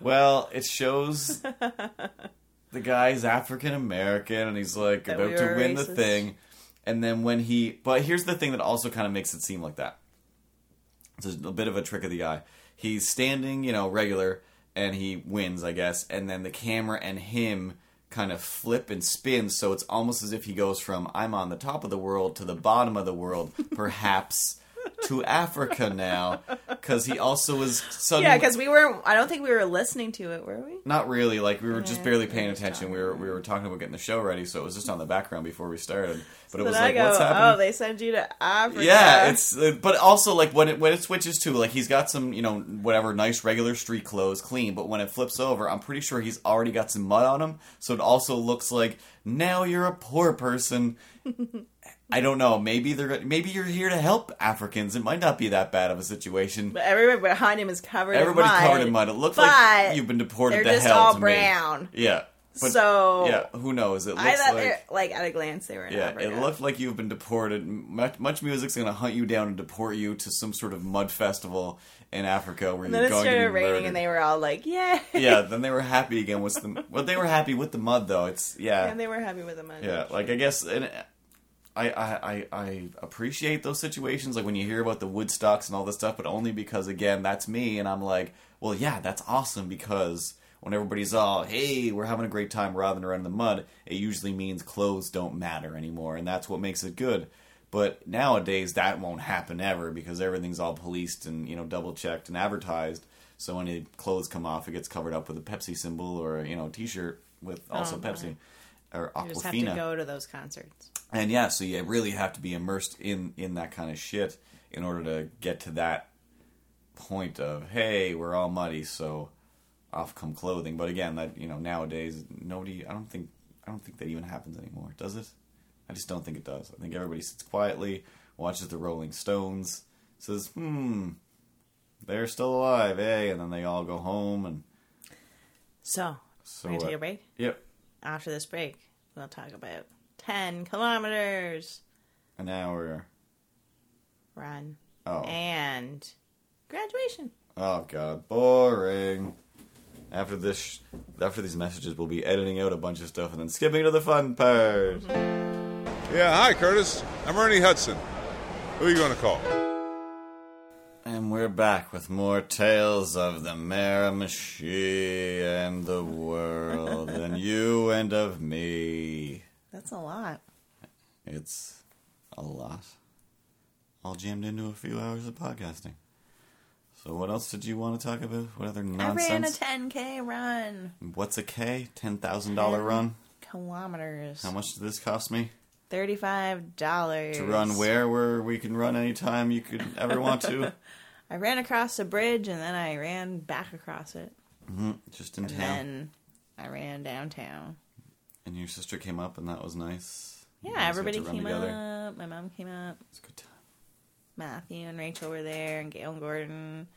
Well, it shows the guy's African American and he's like That about we to win the thing. And then when he, but here's the thing that also kind of makes it seem like that. It's a bit of a trick of the eye. He's standing, you know, regular, and he wins, I guess. And then the camera and him kind of flip and spin, so it's almost as if he goes from "I'm on the top of the world" to the bottom of the world, perhaps to Africa now, because he also was suddenly Yeah, because we weren't. I don't think we were listening to it, were we? not really. Like we were just barely paying attention. We were we were talking about getting the show ready, so it was just on the background before we started. But it was like, go, what's happening? oh, they send you to Africa. yeah, it's uh, but also like when it when it switches to like he's got some you know whatever nice regular street clothes clean, but when it flips over, I'm pretty sure he's already got some mud on him, so it also looks like now you're a poor person. I don't know. Maybe they're maybe you're here to help Africans. It might not be that bad of a situation. But everybody behind him is covered. Everybody's in mud, covered in mud. It looks like you've been deported They're to just hell. all to me. brown. Yeah. But, so yeah, who knows? It looks I thought like like at a glance they were in yeah, Africa. it looked like you've been deported. Much, much music's gonna hunt you down and deport you to some sort of mud festival in Africa where And you're then it going to be started raining, murdered. and they were all like, "Yeah, yeah, then they were happy again with the. Well, they were happy with the mud though. It's yeah, and they were happy with the mud. yeah. Like I guess, and I, I, I, I appreciate those situations, like when you hear about the Woodstocks and all this stuff, but only because again, that's me, and I'm like, well, yeah, that's awesome because when everybody's all, hey, we're having a great time writhing around in the mud, it usually means clothes don't matter anymore, and that's what makes it good. But nowadays, that won't happen ever because everything's all policed and you know double checked and advertised. So when the clothes come off, it gets covered up with a Pepsi symbol or you know T-shirt with oh, also Oh, Pepsi. or You just have to Aquafina. go to those concerts. And yeah, so you really have to be immersed in in that kind of shit in order to get to that point of hey, we're all muddy, so off come clothing. But again, that you know nowadays nobody. I don't think I don't think that even happens anymore. Does it? I just don't think it does. I think everybody sits quietly, watches the Rolling Stones, says, "Hmm, they're still alive, eh?" And then they all go home and So, so. we're gonna take uh, a break. Yep. After this break, we'll talk about ten kilometers An hour. run Oh. and graduation. Oh god, boring. After this, sh- after these messages, we'll be editing out a bunch of stuff and then skipping to the fun part. Mm-hmm. Yeah, hi, Curtis. I'm Ernie Hudson. Who are you going to call? And we're back with more tales of the Miramichi and the world, and you and of me. That's a lot. It's a lot. All jammed into a few hours of podcasting. So, what else did you want to talk about? What other nonsense? I ran a 10k run. What's a K? Ten thousand dollar run? Kilometers. How much did this cost me? Thirty-five dollars To run where? Where we can run anytime you could ever want to. I ran across the bridge and then I ran back across it. Mm-hmm. Just in And town. then I ran downtown. And your sister came up, and that was nice. Yeah, everybody came together. up. My mom came up. It's a good time. Matthew and Rachel were there, and Gail and Gordon.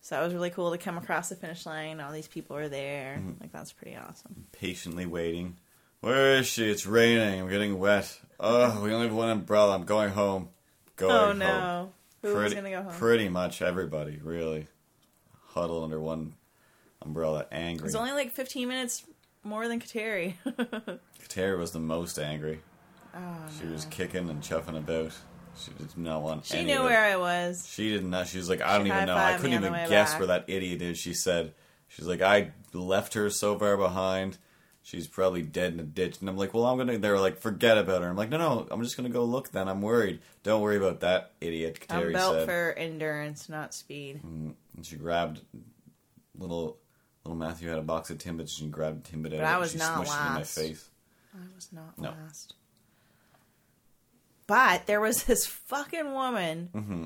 So that was really cool to come across the finish line. All these people were there. Mm-hmm. Like that's pretty awesome. Patiently waiting. Where is she? It's raining. I'm getting wet. Oh, we only have one umbrella. I'm going home. Going home. oh home. no, who pretty, gonna go home? Pretty much everybody, really. Huddle under one umbrella, it angry. was only like 15 minutes more than Kateri. Kateri was the most angry. oh, She was kicking and chuffing about. She did not want she knew where I was. She did not. Know she was like, I don't She even know. I couldn't even guess back. where that idiot is. She said, she's like, I left her so far behind. She's probably dead in a ditch. And I'm like, well, I'm gonna. They were like, forget about her. I'm like, no, no. I'm just gonna go look. Then I'm worried. Don't worry about that idiot. Kateri I'm built said. for endurance, not speed. Mm, and she grabbed little little Matthew had a box of Timbits. And she grabbed a Timbit out. But I and she not smushed it in my last. face. I was not No. last. But there was this fucking woman. Mm-hmm.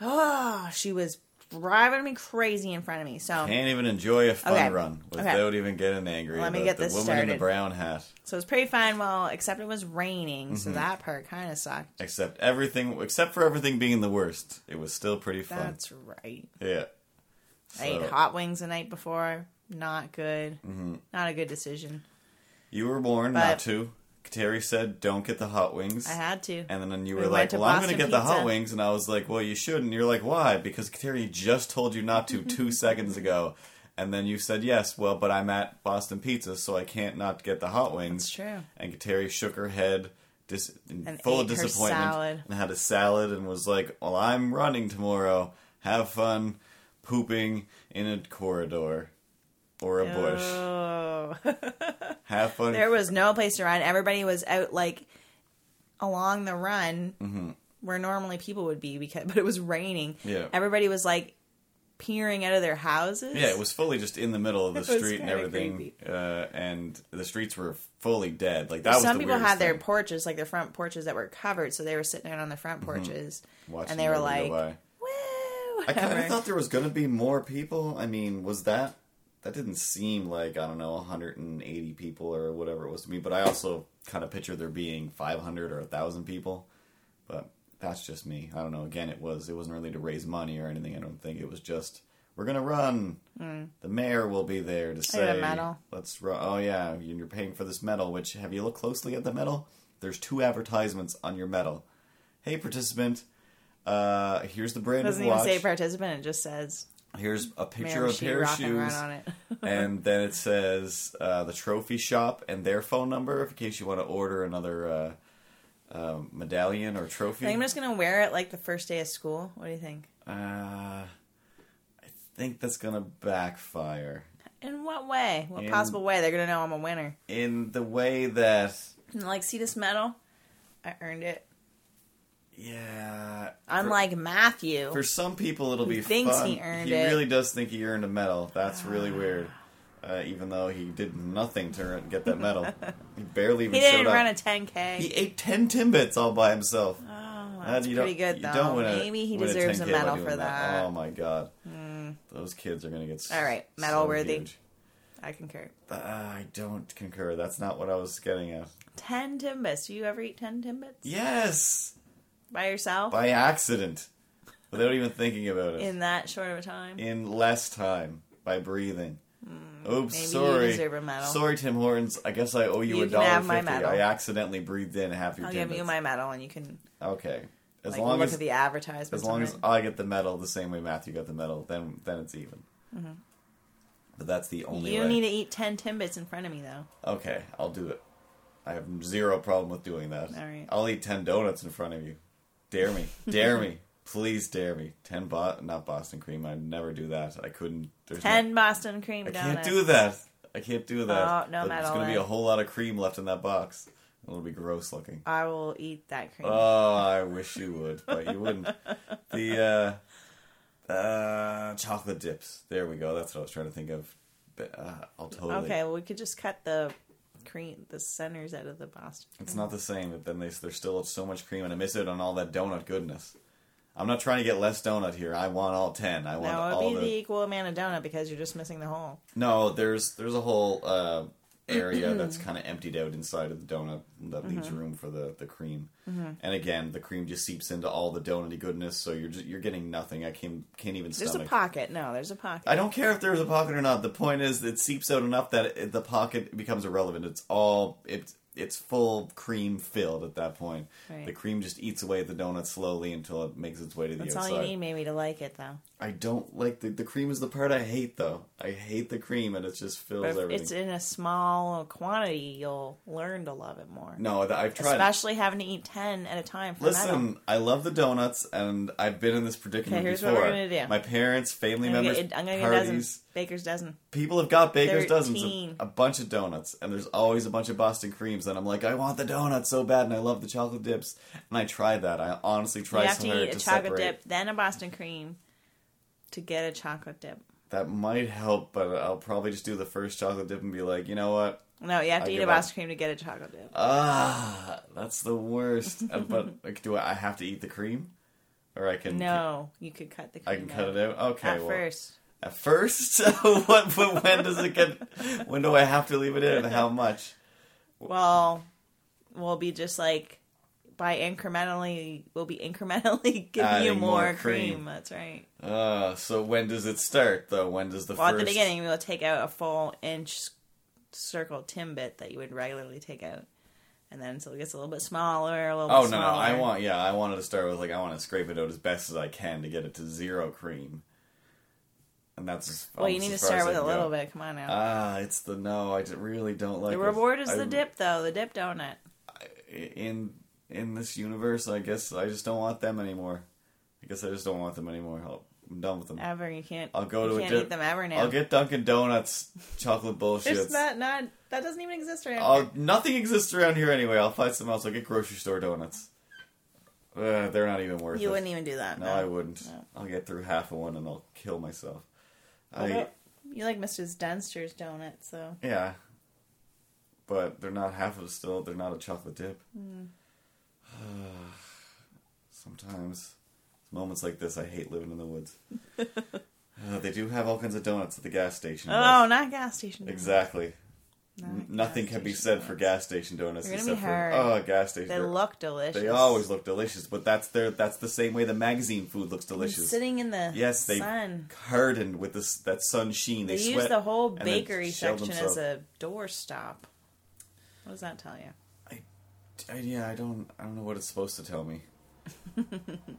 Oh, she was driving me crazy in front of me. So, Can't even enjoy a fun Okay. run Okay. without even getting angry. Let me about get the this woman in the brown hat. so it was pretty fine. Well, except it was raining, Mm-hmm. so that part kind of sucked. Except everything, except for everything being the worst, it was still pretty fun. That's right. Yeah. I ate hot wings the night before. Not good. Mm-hmm. Not a good decision. You were warned But- not to. Terry said, "Don't get the hot wings." I had to. And then you were went like, "Well, I'm going to get the hot wings," and I was like, "Well, you should." And you're like, "Why?" Because Terry just told you not to two seconds ago, and then you said yes. Well, but I'm at Boston Pizza, so I can't not get the hot wings. That's true. And Terry shook her head, dis- And full of disappointment, and had a salad, and was like, "Well, I'm running tomorrow. Have fun pooping in a corridor." Or a bush. Oh. Have fun. there was no place to run. Everybody was out like along the run Mm-hmm. where normally people would be because but it was raining. Yeah. Everybody was like peering out of their houses. Yeah, it was fully just in the middle of the street and everything, uh, and the streets were fully dead. Like that was Some people had their porches, like their front porches that were covered, so they were sitting out on the front porches, Mm-hmm. Watching and they were like, "Woo!" I kind of thought there was going to be more people. I mean, was that that didn't seem like I don't know 180 people or whatever it was to me, but I also kind of picture there being 500 or 1,000 people. But that's just me. I don't know. Again, it was it wasn't really to raise money or anything. I don't think it was just we're gonna run. The mayor will be there to. A say, medal. "Let's run." Oh yeah, you're paying for this medal. Which have you looked closely at the medal? There's two advertisements on your medal. Hey, participant. Uh, here's the brand It doesn't even say participant; it just says Here's a picture "Mayor of a pair of shoes, on it. and then it says uh, the trophy shop and their phone number in case you want to order another uh, uh, medallion or trophy. I think I'm just gonna wear it like the first day of school. What do you think? uh, I think that's gonna backfire In what way? What In- possible way? They're gonna know I'm a winner. in the way that, like, see this medal? I earned it. Yeah. Unlike Matthew. for, for some people, it'll be thinks fun. he earned he it. really does think he earned a medal. That's really weird. uh, even though he did nothing to get that medal. he barely even He showed didn't up. run a 10k. he ate ten timbits all by himself. oh, Uh, that's you pretty don't- good you though. don't win a- Maybe he deserves a 10K medal for that. Oh my god, those kids are gonna get All right, so medal worthy. huge. I concur. Uh, I don't concur. That's not what I was getting at. 10 timbits. Do you ever eat 10 timbits Yes, by yourself by accident, without even thinking about it. in that short of a time? in less time by breathing. Oops, maybe you sorry. deserve a medal. Sorry, Tim Hortons. I guess I owe you, You a dollar fifty. I accidentally breathed in half your I'll give you my medal and you can Okay, as like, long look as at the advertisements. as long as it. I get the medal the same way Matthew got the medal, then then it's even. But that's the only Mm-hmm. you way. need to eat 10 timbits in front of me though. Okay, I'll do it. I have zero problem with doing that. All right. I'll eat ten donuts in front of you. Dare me, dare me, please dare me. Ten bo- not Boston cream. I'd never do that. I couldn't. There's no- 10 Boston cream I donuts. can't do that. I can't do that. Oh, no There's going to be a whole lot of cream left in that box. It'll be gross looking. I will eat that cream. Oh, I wish you would, but you wouldn't. The uh, uh, chocolate dips. There we go. That's what I was trying to think of. But, uh, I'll totally. okay, well we could just cut the cream, the centers out of the Boston. It's not the same. But then they, there's still so much cream, and I miss it on all that donut goodness. I'm not trying to get less donut here. I want all ten. I want No, all it'd be the. the equal amount of donut because you're just missing the hole. No, there's there's a whole uh, area that's kind of emptied out inside of the donut that leaves Mm-hmm. room for the, the cream. And again, the cream just seeps into all the donutty goodness, so you're just, you're getting nothing. I can't can't even There's stomach. a pocket. No, there's a pocket. I don't care if there's a pocket or not. The point is, it seeps out enough that it, the pocket becomes irrelevant. It's all it's it's full cream filled at that point. Right. The cream just eats away at the donut slowly until it makes its way to the That's outside. all you need, maybe, to like it, though. I don't like the the cream is the part I hate though. I hate the cream and it just fills But if everything. it's in a small quantity, you'll learn to love it more. no, I've tried. Especially having to eat 10 at a time. Listen, I love the donuts, and I've been in this predicament Okay, here's what before. we're gonna do. My parents, family I'm members, get, I'm gonna get a dozen. parties. Baker's dozen. People have got baker's dozens, Thirteen. of, a bunch of donuts, and there's always a bunch of Boston creams. And I'm like, I want the donuts so bad, and I love the chocolate dips. And I tried that. I honestly tried you have to eat a to chocolate separate. dip, then a Boston cream to get a chocolate dip. That might help, but I'll probably just do the first chocolate dip and be like, you know what? No, you have to I eat a. Boston cream to get a chocolate dip. Ah, that's the worst. Uh, but like, do I, I have to eat the cream, or I can? no, you could cut the I cream can cut it out. Okay, At well, first. At first, what? But when does it get? When do I have to leave it in, and how much? Well, we'll be just like by incrementally, we'll be incrementally giving you more, more cream. cream. That's right. Uh, so when does it start though? When does the Well, first? at the beginning, we'll take out a full inch circle timbit that you would regularly take out, and then so it gets a little bit smaller, a little. Oh bit no, no! I want yeah, I wanted to start with like I want to scrape it out as best as I can to get it to zero cream, and that's Well, you need to as far as start with a little bit. Come on now. Ah, it's the no. I really don't like the it. reward is I- the dip, though. The dip donut. in in this universe. I guess I just don't want them anymore. I guess I just don't want them anymore. I'll, I'm done with them. Ever you can't. I'll go to a di- eat them ever now. I'll get Dunkin' Donuts chocolate bullshit. Not not that doesn't even exist right now. Nothing exists around here anyway. I'll find something else. I'll get grocery store donuts. Uh, they're not even worth You it. You wouldn't even do that. no, I wouldn't. I'll get through half of one and I'll kill myself. I You like Mrs. Dunster's donut, so yeah, but they're not half of still. They're not a chocolate dip. Hmm. Sometimes, moments like this, I hate living in the woods. uh, they do have all kinds of donuts at the gas station. oh, not gas station. donuts. exactly. Not N- gas Nothing can be station said for donuts. gas station donuts They're gonna except be for hard. oh, gas station. They look delicious. They always look delicious, but that's their that's the same way the magazine food looks They're delicious. sitting in the yes, they sun. hardened with this that sun sheen. They, They, use sweat the whole and then bakery shell section themselves. as a doorstop. What does that tell you? I, yeah, I don't I don't know what it's supposed to tell me.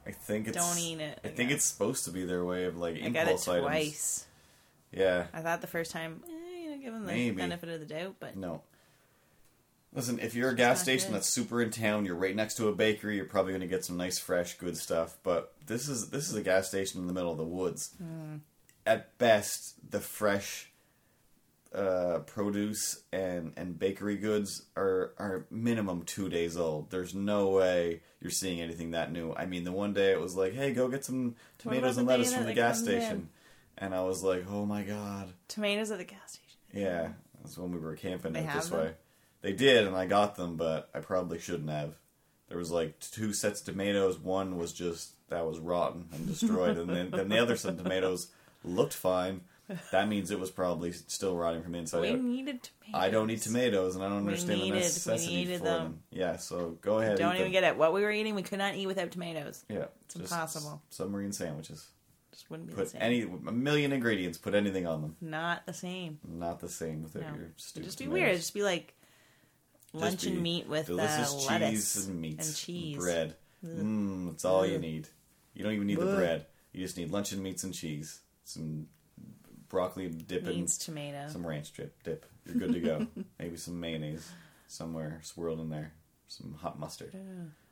I think it's Don't eat it, I I think it's supposed to be their way of like I got it impulse items. twice. Yeah, I thought the first time, eh, you know, give them the Maybe. benefit of the doubt, but no. Listen, if you're a gas not station good. that's super in town, you're right next to a bakery, you're probably going to get some nice, fresh, good stuff. But this is this is a gas station in the middle of the woods. Hmm. At best, the fresh uh, produce and and bakery goods are are minimum two days old. There's no way you're seeing anything that new. I mean, the one day it was like, "Hey, go get some tomatoes and lettuce from the gas station," in? and I was like, "Oh my god." tomatoes at the gas station. Yeah, that's when we were camping They out this them? way. They did, and I got them, but I probably shouldn't have. There was like two sets of tomatoes. One was just that was rotten and destroyed, and then, then the other set of tomatoes looked fine. That means it was probably still rotting from the inside we out. needed tomatoes. I don't eat tomatoes, and I don't understand needed- the necessity for them. them. Yeah, so go ahead. Don't eat even them. get it. What we were eating, we could not eat without tomatoes. Yeah, It's impossible. Submarine sandwiches. Just wouldn't be the Put same. any a million ingredients. Put anything on them. Not the same. Not the same without No. your It'd stupid. just be tomatoes. weird. It'd just be like luncheon be meat with uh, delicious lettuce cheese and meat and cheese. bread. Mmm, that's all you need. You don't even need the bread. You just need luncheon meats and cheese, some broccoli dip and Needs tomato. some ranch dip. Dip. You're good to go. Maybe some mayonnaise somewhere swirled in there. Some hot mustard.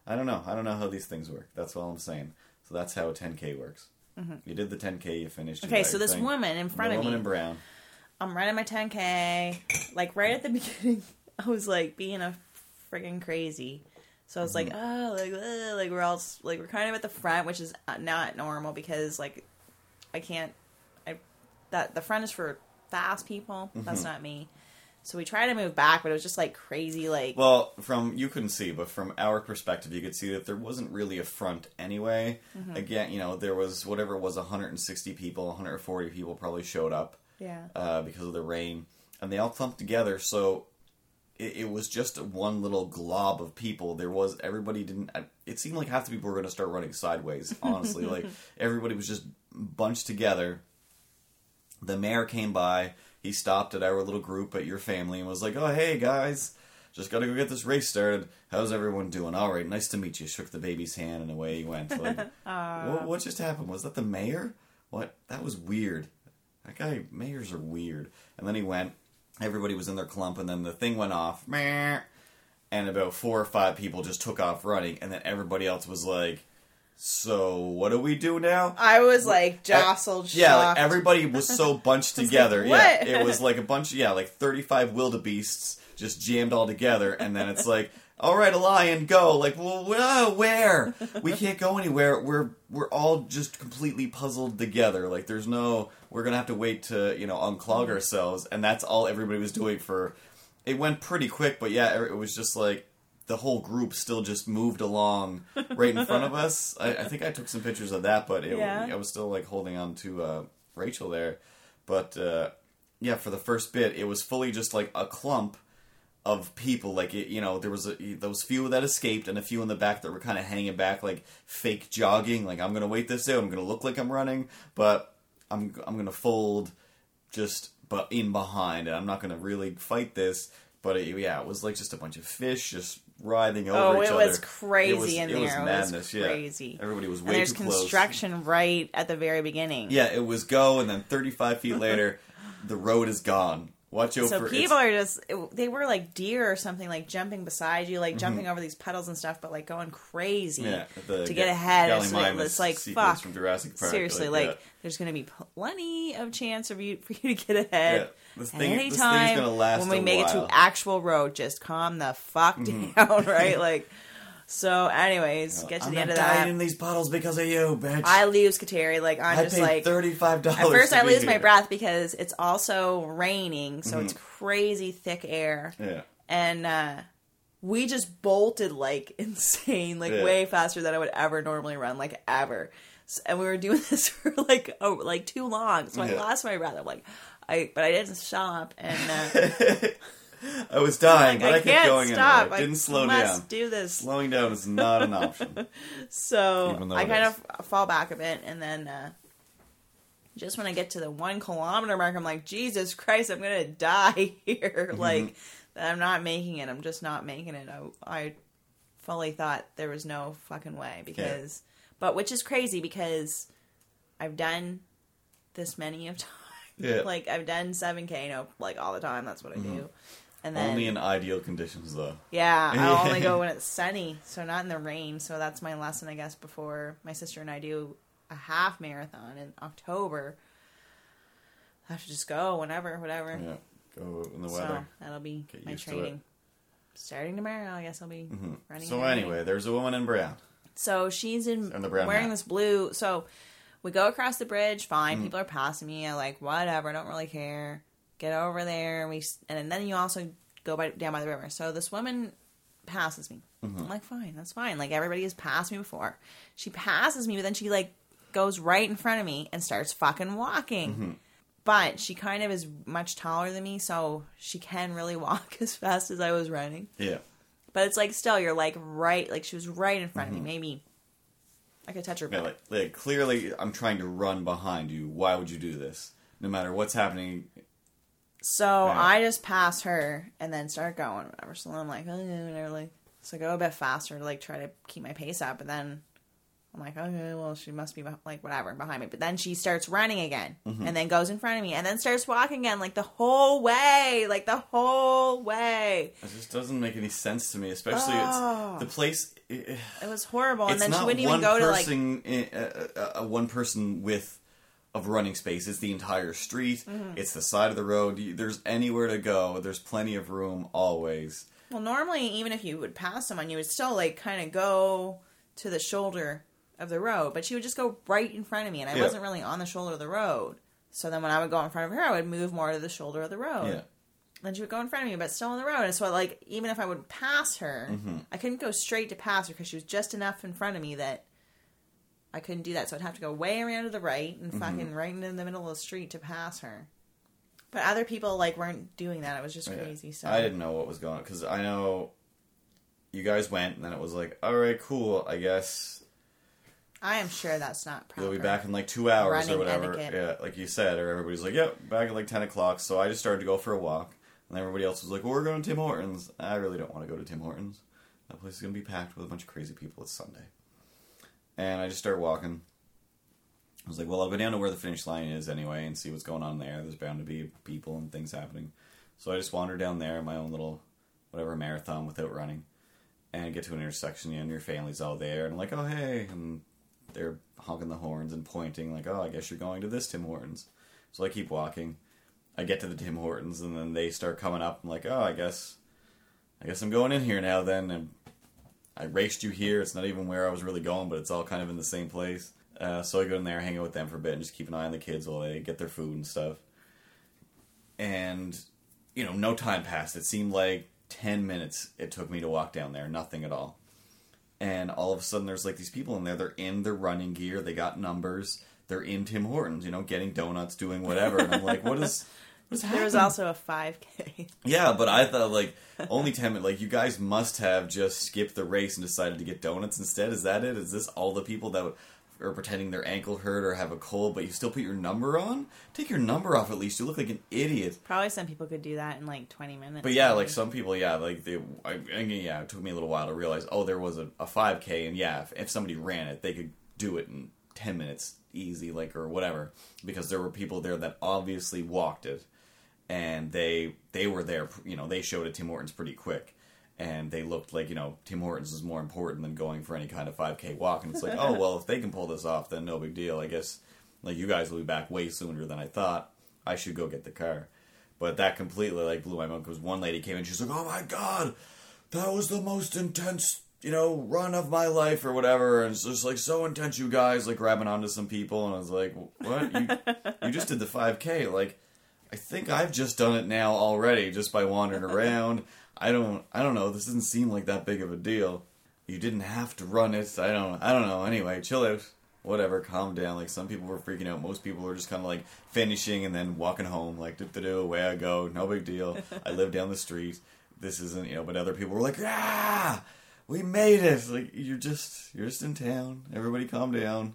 I don't know. I don't know how these things work. That's all I'm saying. So that's how a 10k works. You did the 10k. You finished. you Mm-hmm. Okay, got so your this thing. woman in front the of woman me, in brown. I'm running my 10k. Like right at the beginning, I was like being a friggin' crazy. So I was like, oh, like, ugh, like we're all s- like we're kind of at the front, which is uh, not normal because like I can't. That the front is for fast people. That's not me. So we tried to move back, but it was just like crazy. Like Well, from you couldn't see, but from our perspective, you could see that there wasn't really a front anyway. Mm-hmm. Again, you know, there was whatever it was 160 people, 140 people probably showed up yeah, uh, because of the rain, and they all clumped together. So it, it was just one little glob of people. There was everybody didn't. uh, It seemed like half the people were going to start running sideways. Honestly, like everybody was just bunched together. The mayor came by. He stopped at our little group at your family and was like, "Oh, hey guys, just got to go get this race started. How's everyone doing? All right, nice to meet you." Shook the baby's hand and away he went. Like, what, what just happened? Was that the mayor? What? That was weird. That guy, mayors are weird. And then he went. Everybody was in their clump, and then the thing went off. Meh. And about four or five people just took off running, and then everybody else was like, "So what do we do now?" I was like jostled. Yeah, like everybody was so bunched together. like, yeah, what? it was like a bunch. Yeah, like thirty-five wildebeests just jammed all together, and then it's like, "All right, a lion, go!" Like, well, wh- uh, where? We can't go anywhere. We're we're all just completely puzzled together. Like, there's no. We're gonna have to wait to you know unclog mm. ourselves, and that's all everybody was doing for. It went pretty quick, but yeah, it was just like the whole group still just moved along right in front of us. I, I think I took some pictures of that, but it, Yeah. I was still like holding on to uh, Rachel there. But uh, yeah, for the first bit, it was fully just like a clump of people. Like it, you know, there was a, those few that escaped and a few in the back that were kind of hanging back, like fake jogging. Like I'm gonna wait this out. I'm gonna look like I'm running, but I'm I'm gonna fold just but in behind, and I'm not gonna really fight this. But it, yeah, it was like just a bunch of fish just writhing oh, over Oh, each it other. was crazy It was- in it there. was It was madness. yeah. crazy. Everybody was and way there's too close. construction right at the very beginning. Yeah, it was go, and then 35 feet later, the road is gone. Watch out So for people are just they were like deer or something like jumping beside you, like Mm-hmm. jumping over these puddles and stuff, but like going crazy yeah, to get ahead. It's, like fuck. from Jurassic Park. Seriously, like, yeah. there's going to be plenty of chance of you for you to get ahead. Yeah, this thing- any this thing's time gonna last when we make it to. Mm-hmm. actual road, just calm the fuck down, right? Like, so, anyways, get to I'm the end of dying that. in these puddles because of you, bitch. I lose Kateri. Like, I'm I just paid like thirty-five dollars. At first, I lose my breath because it's also raining, so it's crazy thick air, Yeah, and uh, we just bolted like insane, like Yeah. way faster than I would ever normally run, like ever. S- And we were doing this for like oh, like too long, so I lost my breath. I'm like, I but I didn't stop, and uh, I was dying, like, but I, I kept going stop. anyway. I Didn't slow must down. do this. Slowing down is not an option. So I kind is. of fall back a bit, and then uh, just when I get to the one kilometer mark, I'm like, Jesus Christ, I'm gonna die here. Mm-hmm. Like, I'm not making it. I'm just not making it. I, I fully thought there was no fucking way because, but which is crazy because I've done this many of times. Yeah. like I've done 7K, no, like all the time. That's what I do. And then Only in ideal conditions, though. yeah, I'll only go when it's sunny, so not in the rain. So that's my lesson, I guess, before my sister and I do a half marathon in October. I have to just go whenever, whatever. Yeah, go in the so weather. that'll be Get my used to. Mm-hmm. training. Starting tomorrow, I guess I'll be running. So anyway, there's a woman in brown. So she's in brown wearing hat. this blue. So we go across the bridge. Fine, people are passing me. I like whatever. I don't really care. Get over there, and we and then you also go by down by the river. So this woman passes me. I'm mm-hmm. like, fine, that's fine. Like everybody has passed me before. She passes me, but then she like goes right in front of me and starts fucking walking. Mm-hmm. But she kind of is much taller than me, so she can really walk as fast as I was running. Yeah. But it's like still, you're like right, like she was right in front of me. Mm-hmm. Maybe I could touch her. Yeah, like, like clearly, I'm trying to run behind you. Why would you do this? No matter what's happening. So. I just pass her and then start going, whatever. So I'm like, oh, whatever. Like, so I go a bit faster to like try to keep my pace up, and then I'm like, okay, well, she must be like whatever behind me. But then she starts running again, Mm-hmm. and then goes in front of me, and then starts walking again, like the whole way, like the whole way. It just doesn't make any sense to me. Especially Oh. it's the place. It, It was horrible, and then she wouldn't even go to like. in- uh, uh, uh, one person with of running space. It's the entire street. Mm-hmm. It's the side of the road. There's anywhere to go. There's plenty of room always. Well, normally, even if you would pass someone, you would still like kind of go to the shoulder of the road, but she would just go right in front of me, and I Yeah. wasn't really on the shoulder of the road. So then, when I would go in front of her, I would move more to the shoulder of the road. Yeah. Then she would go in front of me, but still on the road. And so, like, even if I would pass her, Mm-hmm. I couldn't go straight to pass her because she was just enough in front of me that I couldn't do that. So I'd have to go way around to the right Mm-hmm. and fucking right in the middle of the street to pass her. But other people like weren't doing that. It was just Yeah. crazy. So I didn't know what was going on because I know you guys went, and then it was like, all right, cool. I guess I am sure that's not proper. you'll be back in like two hours or whatever. etiquette. Yeah, like you said, or everybody's like, yep, back at like ten o'clock. So I just started to go for a walk, and everybody else was like, well, we're going to Tim Hortons. I really don't want to go to Tim Hortons. That place is gonna be packed with a bunch of crazy people. It's Sunday, and I just started walking. I was like, well, I'll go down to where the finish line is anyway and see what's going on there. There's bound to be people and things happening. So I just wandered down there, in my own little whatever marathon without running, and I get to an intersection and your family's all there, and I'm like, oh hey, and they're honking the horns and pointing like, oh, I guess you're going to this Tim Hortons. So I keep walking. I get to the Tim Hortons, and then they start coming up. I'm like, oh, I guess, I guess I'm going in here now. Then and I raced you here. It's not even where I was really going, but it's all kind of in the same place. Uh, so I go in there, hang out with them for a bit, and just keep an eye on the kids while they get their food and stuff. And you know, no time passed. It seemed like ten minutes it took me to walk down there. Nothing at all. And all of a sudden, there's like these people in there. They're in their running gear. They got numbers. They're in Tim Hortons, you know, getting donuts, doing whatever. And I'm like, what is? What's There was also a 5K. Yeah, but I thought like only ten minutes. Like you guys must have just skipped the race and decided to get donuts instead. Is that it? Is this all the people that are pretending their ankle hurt or have a cold, but you still put your number on? Take your number off at least. You look like an idiot. Probably some people could do that in like 20 minutes. But yeah, like some people, yeah, like they, I, I mean, yeah, it took me a little while to realize. Oh, there was a, a 5K, and yeah, if, if somebody ran it, they could do it in 10 minutes easy, like or whatever, because there were people there that obviously walked it, and they they were there. You know, they showed it Tim Hortons pretty quick, and they looked like you know Tim Hortons is more important than going for any kind of 5K walk. And it's like, oh well, if they can pull this off, then no big deal. I guess like you guys will be back way sooner than I thought. I should go get the car. But that completely like blew my mind because one lady came in, she's like, "Oh my god, that was the most intense, you know, run of my life or whatever." And it's just like so intense, you guys, like grabbing onto some people, and I was like, "What? You, you just did the 5K? Like, I think I've just done it now already, just by wandering around. I don't, I don't know. This doesn't seem like that big of a deal. You didn't have to run it. I don't, I don't know. Anyway, chill out." Whatever, calm down. Like some people were freaking out. Most people were just kind of like finishing and then walking home. Like, do do away I go. No big deal. I live down the street. This isn't, you know. But other people were like, ah, we made it. Like you're just, you're just in town. Everybody, calm down.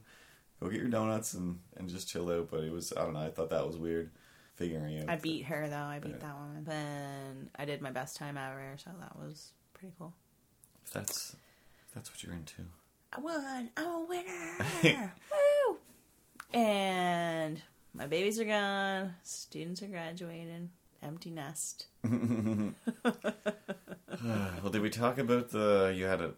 Go get your donuts and and just chill out. But it was, I don't know. I thought that was weird. Figuring out. I beat her though. I beat Yeah. that woman. Then I did my best time ever, so that was pretty cool. If that's, if that's what you're into. I won. I'm a winner. Woo! And my babies are gone. Students are graduating. Empty nest. Well, did we talk about the? You had a.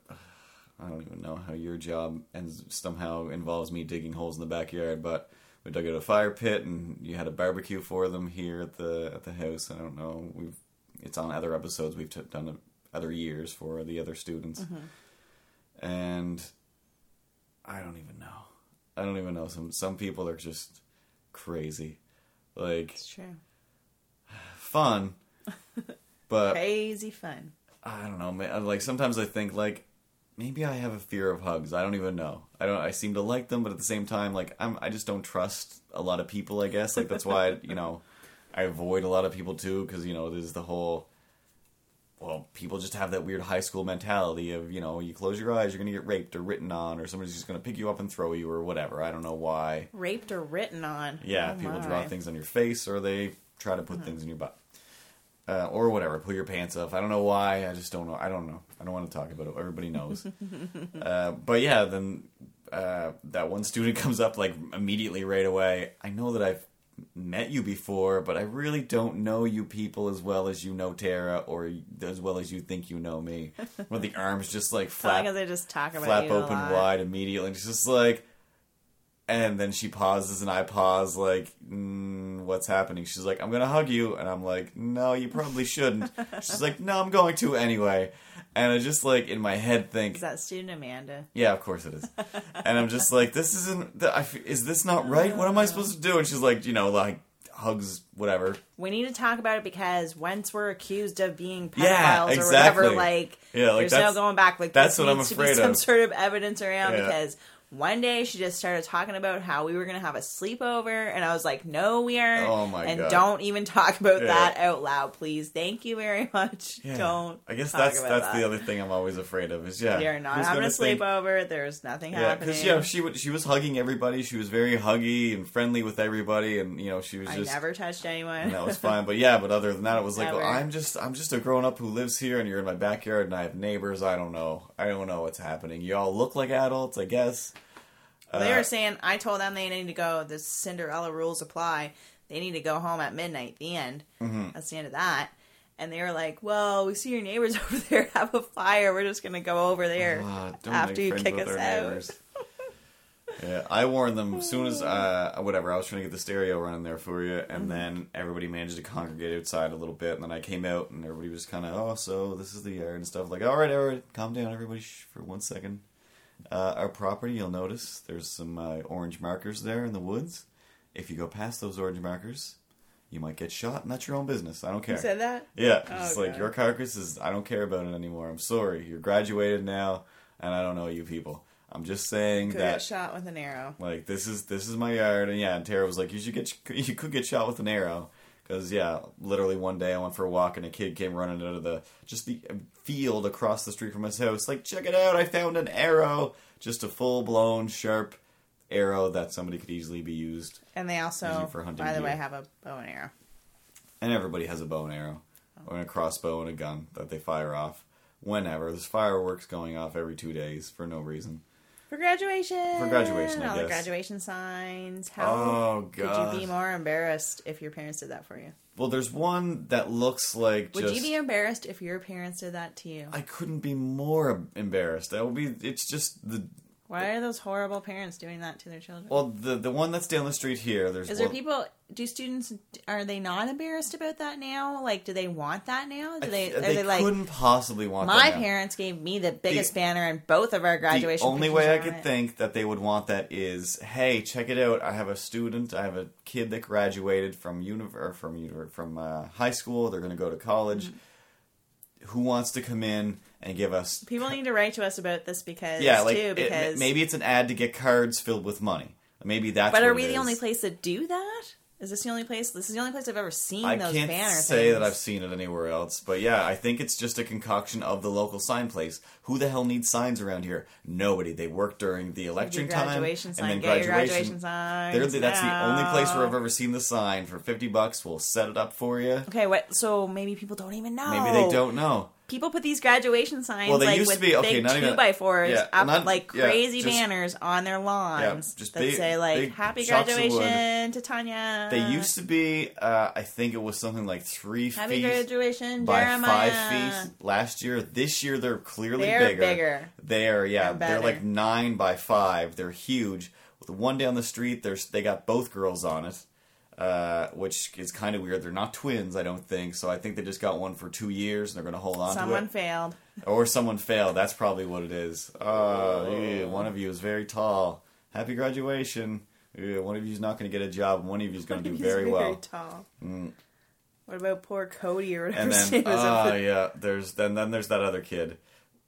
I don't even know how your job and somehow involves me digging holes in the backyard, but we dug out a fire pit and you had a barbecue for them here at the at the house. I don't know. We've it's on other episodes we've t- done it other years for the other students, mm-hmm. and I don't even know. I don't even know. Some some people are just crazy. Like It's true. fun, but Crazy fun. I don't know. man, Like sometimes I think like maybe I have a fear of hugs. I don't even know. I don't. I seem to like them, but at the same time, like I'm. I just don't trust a lot of people. I guess like that's why you know I avoid a lot of people too because you know there's the whole. Well, people just have that weird high school mentality of you know you close your eyes, you're gonna get raped or written on, or somebody's just gonna pick you up and throw you or whatever. I don't know why. Raped or written on. Yeah, Oh people my. draw things on your face or they try to put things in your butt. Uh, or whatever, pull your pants off. I don't know why. I just don't know. I don't know. I don't want to talk about it. Everybody knows. uh, but yeah, then uh, that one student comes up like immediately right away. I know that I've met you before, but I really don't know you people as well as you know Tara, or as well as you think you know me. Where the arms just like Flap. flap they just talk about flap open wide immediately. It's just like, and then she pauses and I pause, like, mm, what's happening? She's like, I'm gonna hug you, and I'm like, no, you probably shouldn't. She's like, no, I'm going to anyway. And I just like in my head think, Is that student Amanda? yeah, of course it is. And I'm just like, this isn't. th- I f- Is this not right? What am I supposed to do? And she's like, you know, like hugs, whatever. We need to talk about it because once we're accused of being pedophiles Yeah, or exactly. whatever, like, Yeah, like, there's no going back. Like that's what I'm to afraid be some sort of evidence around Yeah. because one day she just started talking about how we were going to have a sleepover, and I was like, "No, we aren't." Oh my and God. don't even talk about Yeah. that out loud, please. Thank you very much. Yeah. Don't. I guess that's that's that. the other thing I'm always afraid of is yeah. You're not who's having a gonna think- sleepover. There's nothing Yeah, happening. because yeah, she she was hugging everybody. She was very huggy and friendly with everybody, and you know she was I just never touched anyone. and that was fine. But yeah, but other than that, it was like, well, I'm just I'm just a grown up who lives here, and you're in my backyard, and I have neighbors. I don't know. I don't know what's happening. You all look like adults, I guess. They Uh, were saying I told them they need to go. The Cinderella rules apply. They need to go home at midnight. The end. Mm-hmm. That's the end of that. And they were like, "Well, we see your neighbors over there have a fire. We're just gonna go over there uh, after you kick us out." neighbors. Yeah, I warned them as soon as uh, whatever. I was trying to get the stereo running there for you, and Mm-hmm. then everybody managed to congregate outside a little bit, and then I came out, and everybody was kind of, oh, so this is the yard and stuff. Like, all right, all right, calm down, everybody, shh, for one second. Uh, our property, you'll notice there's some uh, orange markers there in the woods. If you go past those orange markers, you might get shot, and that's your own business. I don't care. You said that? Yeah, Oh, it's like your carcass is. I don't care about it anymore. I'm sorry. You're graduated now, and I don't know you people. I'm just saying Could that get shot with an arrow. like this is this is my yard, and yeah. And Tara was like, you should get you could get shot with an arrow because yeah, literally one day I went for a walk and a kid came running out of the just the field across the street from his house. Like, check it out! I found an arrow, just a full blown sharp arrow that somebody could easily be used. And they also, for hunting by the way, have a bow and arrow. And everybody has a bow and arrow, or a crossbow and a gun that they fire off whenever. There's fireworks going off every two days for no reason. For graduation. For graduation, I All the graduation signs. How Oh, God. could you be more embarrassed if your parents did that for you? Well, there's one that looks like Would just. you be embarrassed if your parents did that to you? I couldn't be more embarrassed. That would be. It's just the. Why are those horrible parents doing that to their children? Well, the the one that's down the street here. There's Is there one- people? Do students are they not embarrassed about that now? Like, do they want that now? Do I they? th- Are they, like? couldn't possibly want My that now. parents gave me the biggest banner in both of our graduation. The only pictures way I on could it. think that they would want that is, hey, check it out. I have a student. I have a kid that graduated from uni- or from uni- from uh, high school. They're going to go to college. Mm-hmm. Who wants to come in and give us? people need to write to us about this because yeah, like too it- because maybe it's an ad to get cards filled with money. Maybe that's. But are it we the is. only place that do that? Is this the only place? This is the only place I've ever seen I those can't banner say things. that I've seen it anywhere else, but yeah, I think it's just a concoction of the local sign place. Who the hell needs signs around here? Nobody. They work during the election time graduation and sign. then Get your graduation. graduation the, that's the only place where I've ever seen the sign for fifty bucks. We'll set it up for you. Okay, what? So maybe people don't even know. Maybe they don't know. People put these graduation signs Well, they like used to with be- okay, big not two even- by fours yeah, up not- like yeah, crazy just- banners on their lawns just that big- say like "Happy chunks of wood. graduation to Tanya." They used to be. Uh, I think it was something like three Happy feet graduation, by Jeremiah. five feet last year. This year they're clearly They're bigger. bigger. They are yeah. They're They're, like nine by five. They're huge. The one down the street, there's they got both girls on it, uh, which is kind of weird. They're not twins, I don't think. So I think they just got one for two years and they're going to hold on Someone to it. Someone failed. or someone failed. That's probably what it is. Uh, yeah, one of you is very tall. Happy graduation. Yeah, one of you is not going to get a job. and One of you is going to do He's very, well. tall. Mm. What about poor Cody or whatever and his then name is? oh yeah, there's then then there's that other kid.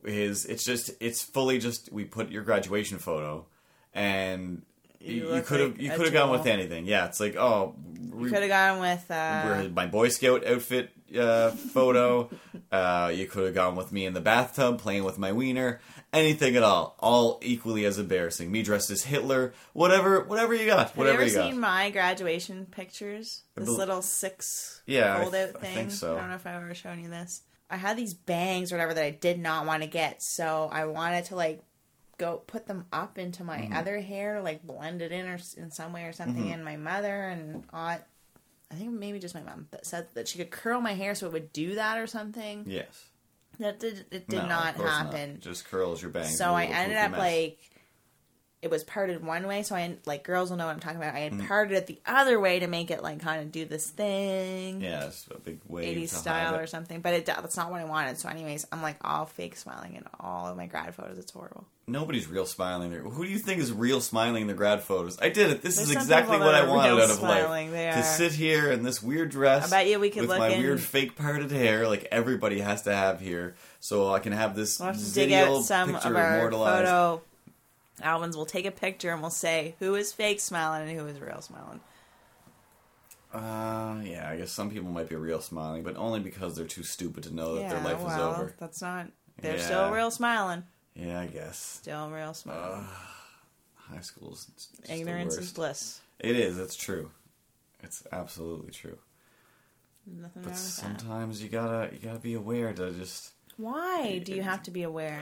His it's just it's fully just we put your graduation photo, and You you could have you could have gone with anything. Yeah, it's like oh, you could have gone with uh, my Boy Scout outfit uh, photo. uh, you could have gone with me in the bathtub playing with my wiener. Anything at all, all equally as embarrassing. Me dressed as Hitler, whatever, whatever you got, Have whatever you ever got. seen my graduation pictures? This bel- little six Yeah, I fold out th- I thing. think so. I don't know if I've ever shown you this. I had these bangs or whatever that I did not want to get, so I wanted to like go put them up into my Mm-hmm. other hair, like blend it in or in some way or something. And my mother and aunt, I think maybe just my mom, that said that she could curl my hair so it would do that or something. yes, That did it did No, not happen. Just curls your bangs. So I ended up like it was parted one way, so I like girls will know what I'm talking about. I had Mm. parted it the other way to make it like kind of do this thing, yeah, it's a big wave 80s style or something. But it that's not what I wanted. So, anyways, I'm like all fake smiling in all of my grad photos. It's horrible. Nobody's real smiling there. Who do you think is real smiling in the grad photos? I did it. This There's is exactly what I wanted out of smiling. life. To sit here in this weird dress. I bet you we could with look my in- weird fake parted hair, like everybody has to have here, so I can have this We'll have to video dig out some picture of our immortalized. photo albums. We'll take a picture and we'll say who is fake smiling and who is real smiling. Uh, yeah, I guess some people might be real smiling, but only because they're too stupid to know that yeah, their life well, is over. that's not. They're Yeah. still real smiling. Yeah, I guess Still real smiling. high school's Ignorance is bliss. It is. It's true. It's absolutely true. Nothing But wrong with that. sometimes you gotta you gotta be aware to just Why do you have to be aware?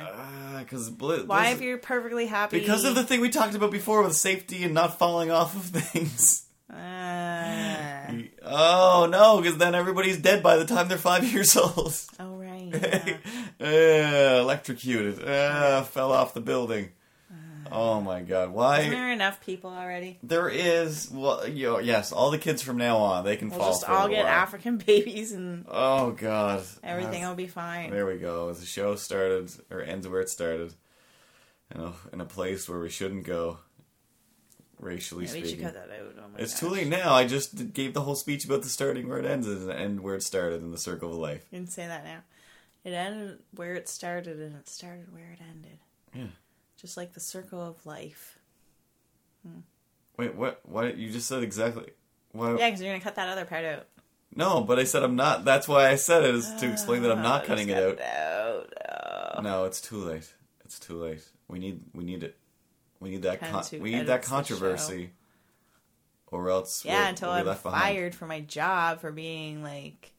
because bl- Why, if you're perfectly happy? because of the thing we talked about before with safety and not falling off of things. Ah. Oh no, because then everybody's dead by the time they're five years old. oh right. Yeah. uh, electrocuted. Uh, fell off the building. Oh my god! Isn't Why? there enough people already? There is. Well, you know, yes. All the kids from now on, they can We'll fall. just all get. African babies and Oh god! everything Uh, will be fine. There we go. The show started or ends where it started. You know, in a place where we shouldn't go. Racially should speaking, cut that out. Oh it's gosh. too late now. I just gave the whole speech about the starting where it ends and end where it started in the circle of life. You can say that now. It ended where it started, and it started where it ended. Yeah. Just like the circle of life. Hmm. Wait, what? What? You just said exactly. What? Yeah, because you're gonna cut that other part out. No, but I said I'm not. That's why I said it is to explain that I'm ah, not Oh, cutting it out. it out. Oh. No, it's too late. It's too late. We need. We need it. We need that. Con- we need that controversy. Or else. Yeah, we'll, until we'll be I'm left behind. fired from my job for being like,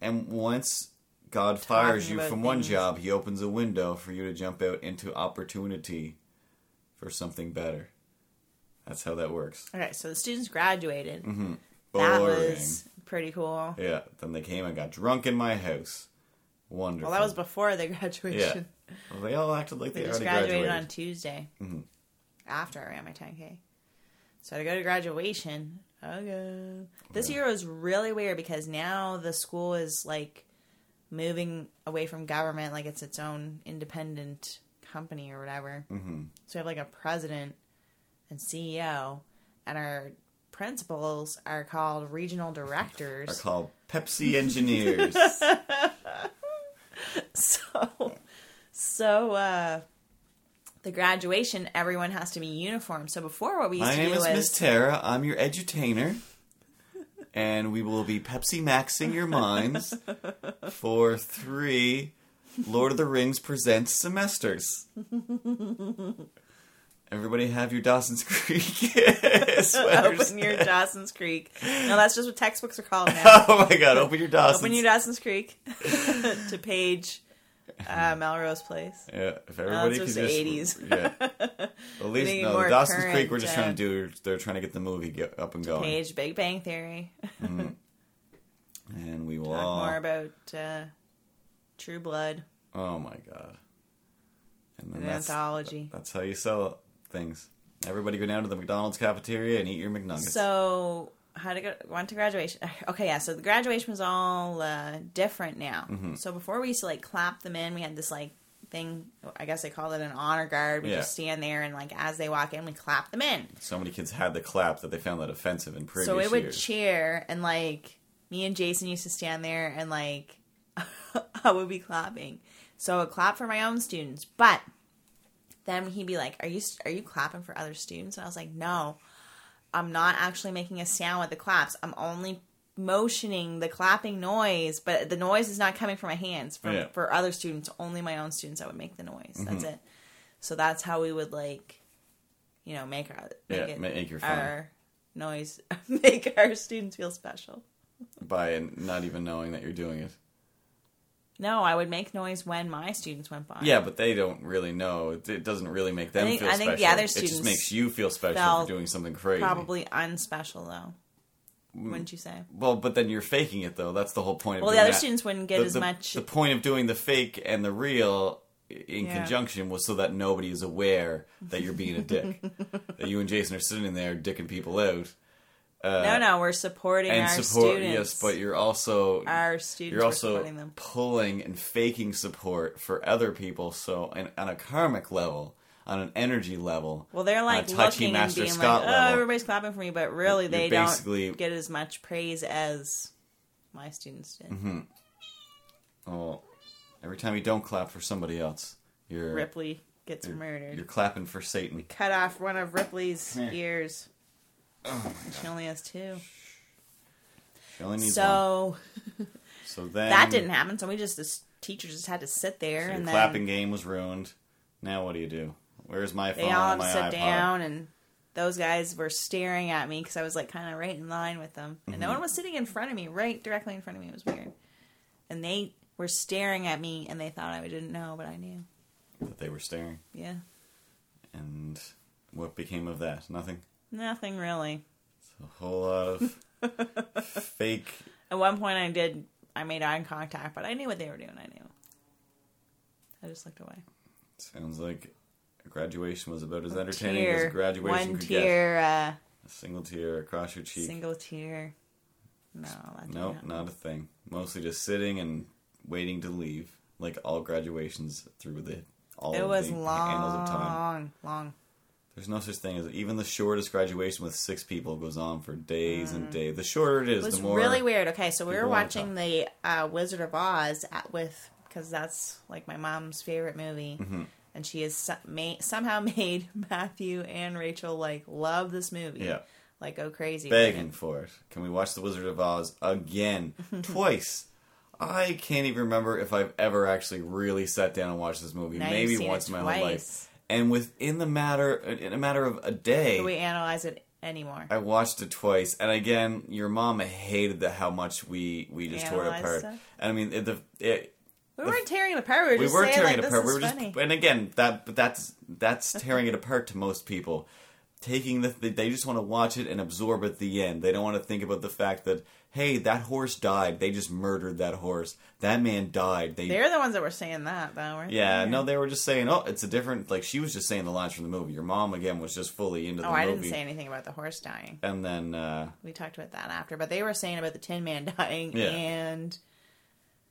And once God fires you from one job, He opens a window for you to jump out into opportunity for something better. That's how that works. okay, so the students graduated. Mm-hmm. That was pretty cool. Yeah. Then they came and got drunk in my house. Wonderful. Well, that was before the graduation. Well, they all acted like They they, just already graduated, graduated. on Tuesday Mhm. after I ran my 10K. So I go to graduation again. This year was really weird because now the school is like moving away from government, like it's its own independent company or whatever. hmm So we have like a president and CEO, and our principals are called regional directors. Are called Pepsi engineers. so so uh the graduation everyone has to be uniform so before what we used My to name do is Miss Tara. I'm your edutainer. And we will be Pepsi Maxing your minds for three Lord of the Rings presents semesters. Everybody have your Dawson's Creek sweaters. open your dawson's creek no that's just what textbooks are called now oh my god, open your Dawson's Creek. open your dawson's creek to page uh, melrose place Yeah, if No, everybody that's could just 80s. yeah. At least no, the Dawson's current, Creek. We're just trying to do. They're trying to get the movie get up and going, page big bang theory and we will talk all. more about uh, true blood Oh my god! And then that's anthology that's how you sell things. Everybody go down to the McDonald's cafeteria and eat your McNuggets. So how to go went to graduation? Okay, yeah. So the graduation was all uh, different now. Mm-hmm. So before we used to like clap them in. We had this like thing. I guess they called it an honor guard. We Yeah. just stand there and like as they walk in, we clap them in. so many kids had the clap that they found that offensive in previous so it would years. cheer and like me and Jason used to stand there and like I would be clapping. So I would clap for my own students, but then he'd be like, "Are you are you clapping for other students?" And I was like, "No, I'm not actually making a sound with the claps. I'm only motioning the clapping noise, but the noise is not coming from my hands. From Yeah. for other students, only my own students, I would make the noise. Mm-hmm. That's it. So that's how we would like, you know, make our make Yeah, it, make your our noise, make our students feel special. by not even knowing that you're doing it. No, I would make noise when my students went by. Yeah, but they don't really know. It, it doesn't really make them think- feel I think the special. other it just makes you feel special felt for doing something crazy. probably unspecial though. Wouldn't mm. you say? Well, but then you're faking it though. That's the whole point. Of it. Well, the other that. students wouldn't get the, as the- much. The point of doing the fake and the real in Yeah. conjunction was so that nobody is aware that you're being a dick. that you and Jason are sitting there dicking people out. Uh, no, no, we're supporting and our support. students. Yes, but you're also our students. you're also supporting them. pulling and faking support for other people. So, and, on a karmic level, on an energy level, Well, they're like on a touchy looking Master and being Scott like, "Oh, level, everybody's clapping for me," but really, they basically- don't get as much praise as my students did. Mm-hmm. oh, every time you don't clap for somebody else, you're Ripley gets you're, murdered. You're clapping for Satan. Cut off one of Ripley's ears. Oh, She only has two. she only needs one. So So then that didn't happen. So we just the teacher just had to sit there so and the clapping game was ruined. Now what do you do? Where's my phone? they all had to sit iPod? down and those guys were staring at me because I was like kind of right in line with them, and Mm-hmm. no one was sitting in front of me, right directly in front of me. It was weird, and they were staring at me, and they thought I didn't know, but I knew. That they were staring. Yeah, And what became of that? Nothing. Nothing really. It's a whole lot of fake. At one point, I did. I made eye contact, but I knew what they were doing. I knew. I just looked away. Sounds like graduation was about as entertaining Tear, as graduation one could get. tear, uh, A single tear across your cheek. single tear. No, Nope, not a thing. Mostly just sitting and waiting to leave, like all graduations through the all It of was the annals of time. long, long. There's no such thing as even the shortest graduation with six people goes on for days and days. The shorter it is, Mm. It the more it's really weird. Okay, so we were watching the uh, Wizard of Oz at, with because that's like my mom's favorite movie, Mm-hmm. and she has made, somehow made Matthew and Rachel like love this movie. Yeah. like go crazy. begging for it. Can we watch The Wizard of Oz again, twice? I can't even remember if I've ever actually really sat down and watched this movie. Now Maybe once in my whole life. And within the matter, in a matter of a day, Do we analyze it anymore? I watched it twice, and again, your mom hated the, how much we we just tore it apart. stuff? And I mean, it, the it, we weren't tearing it apart. We were we just were saying, tearing like, it this apart. We is were just, funny. and again, that but that's that's tearing it apart to most people. Taking the, they just want to watch it and absorb at the end. They don't want to think about the fact that hey, that horse died. They just murdered that horse. That man died. They They're the ones that were saying that, though. Weren't yeah, they? no, they were just saying, oh, it's a different. Like she was just saying the lines from the movie. Your mom again was just fully into the Oh, movie. I didn't say anything about the horse dying. And then uh, We talked about that after, but they were saying about the Tin Man dying Yeah. and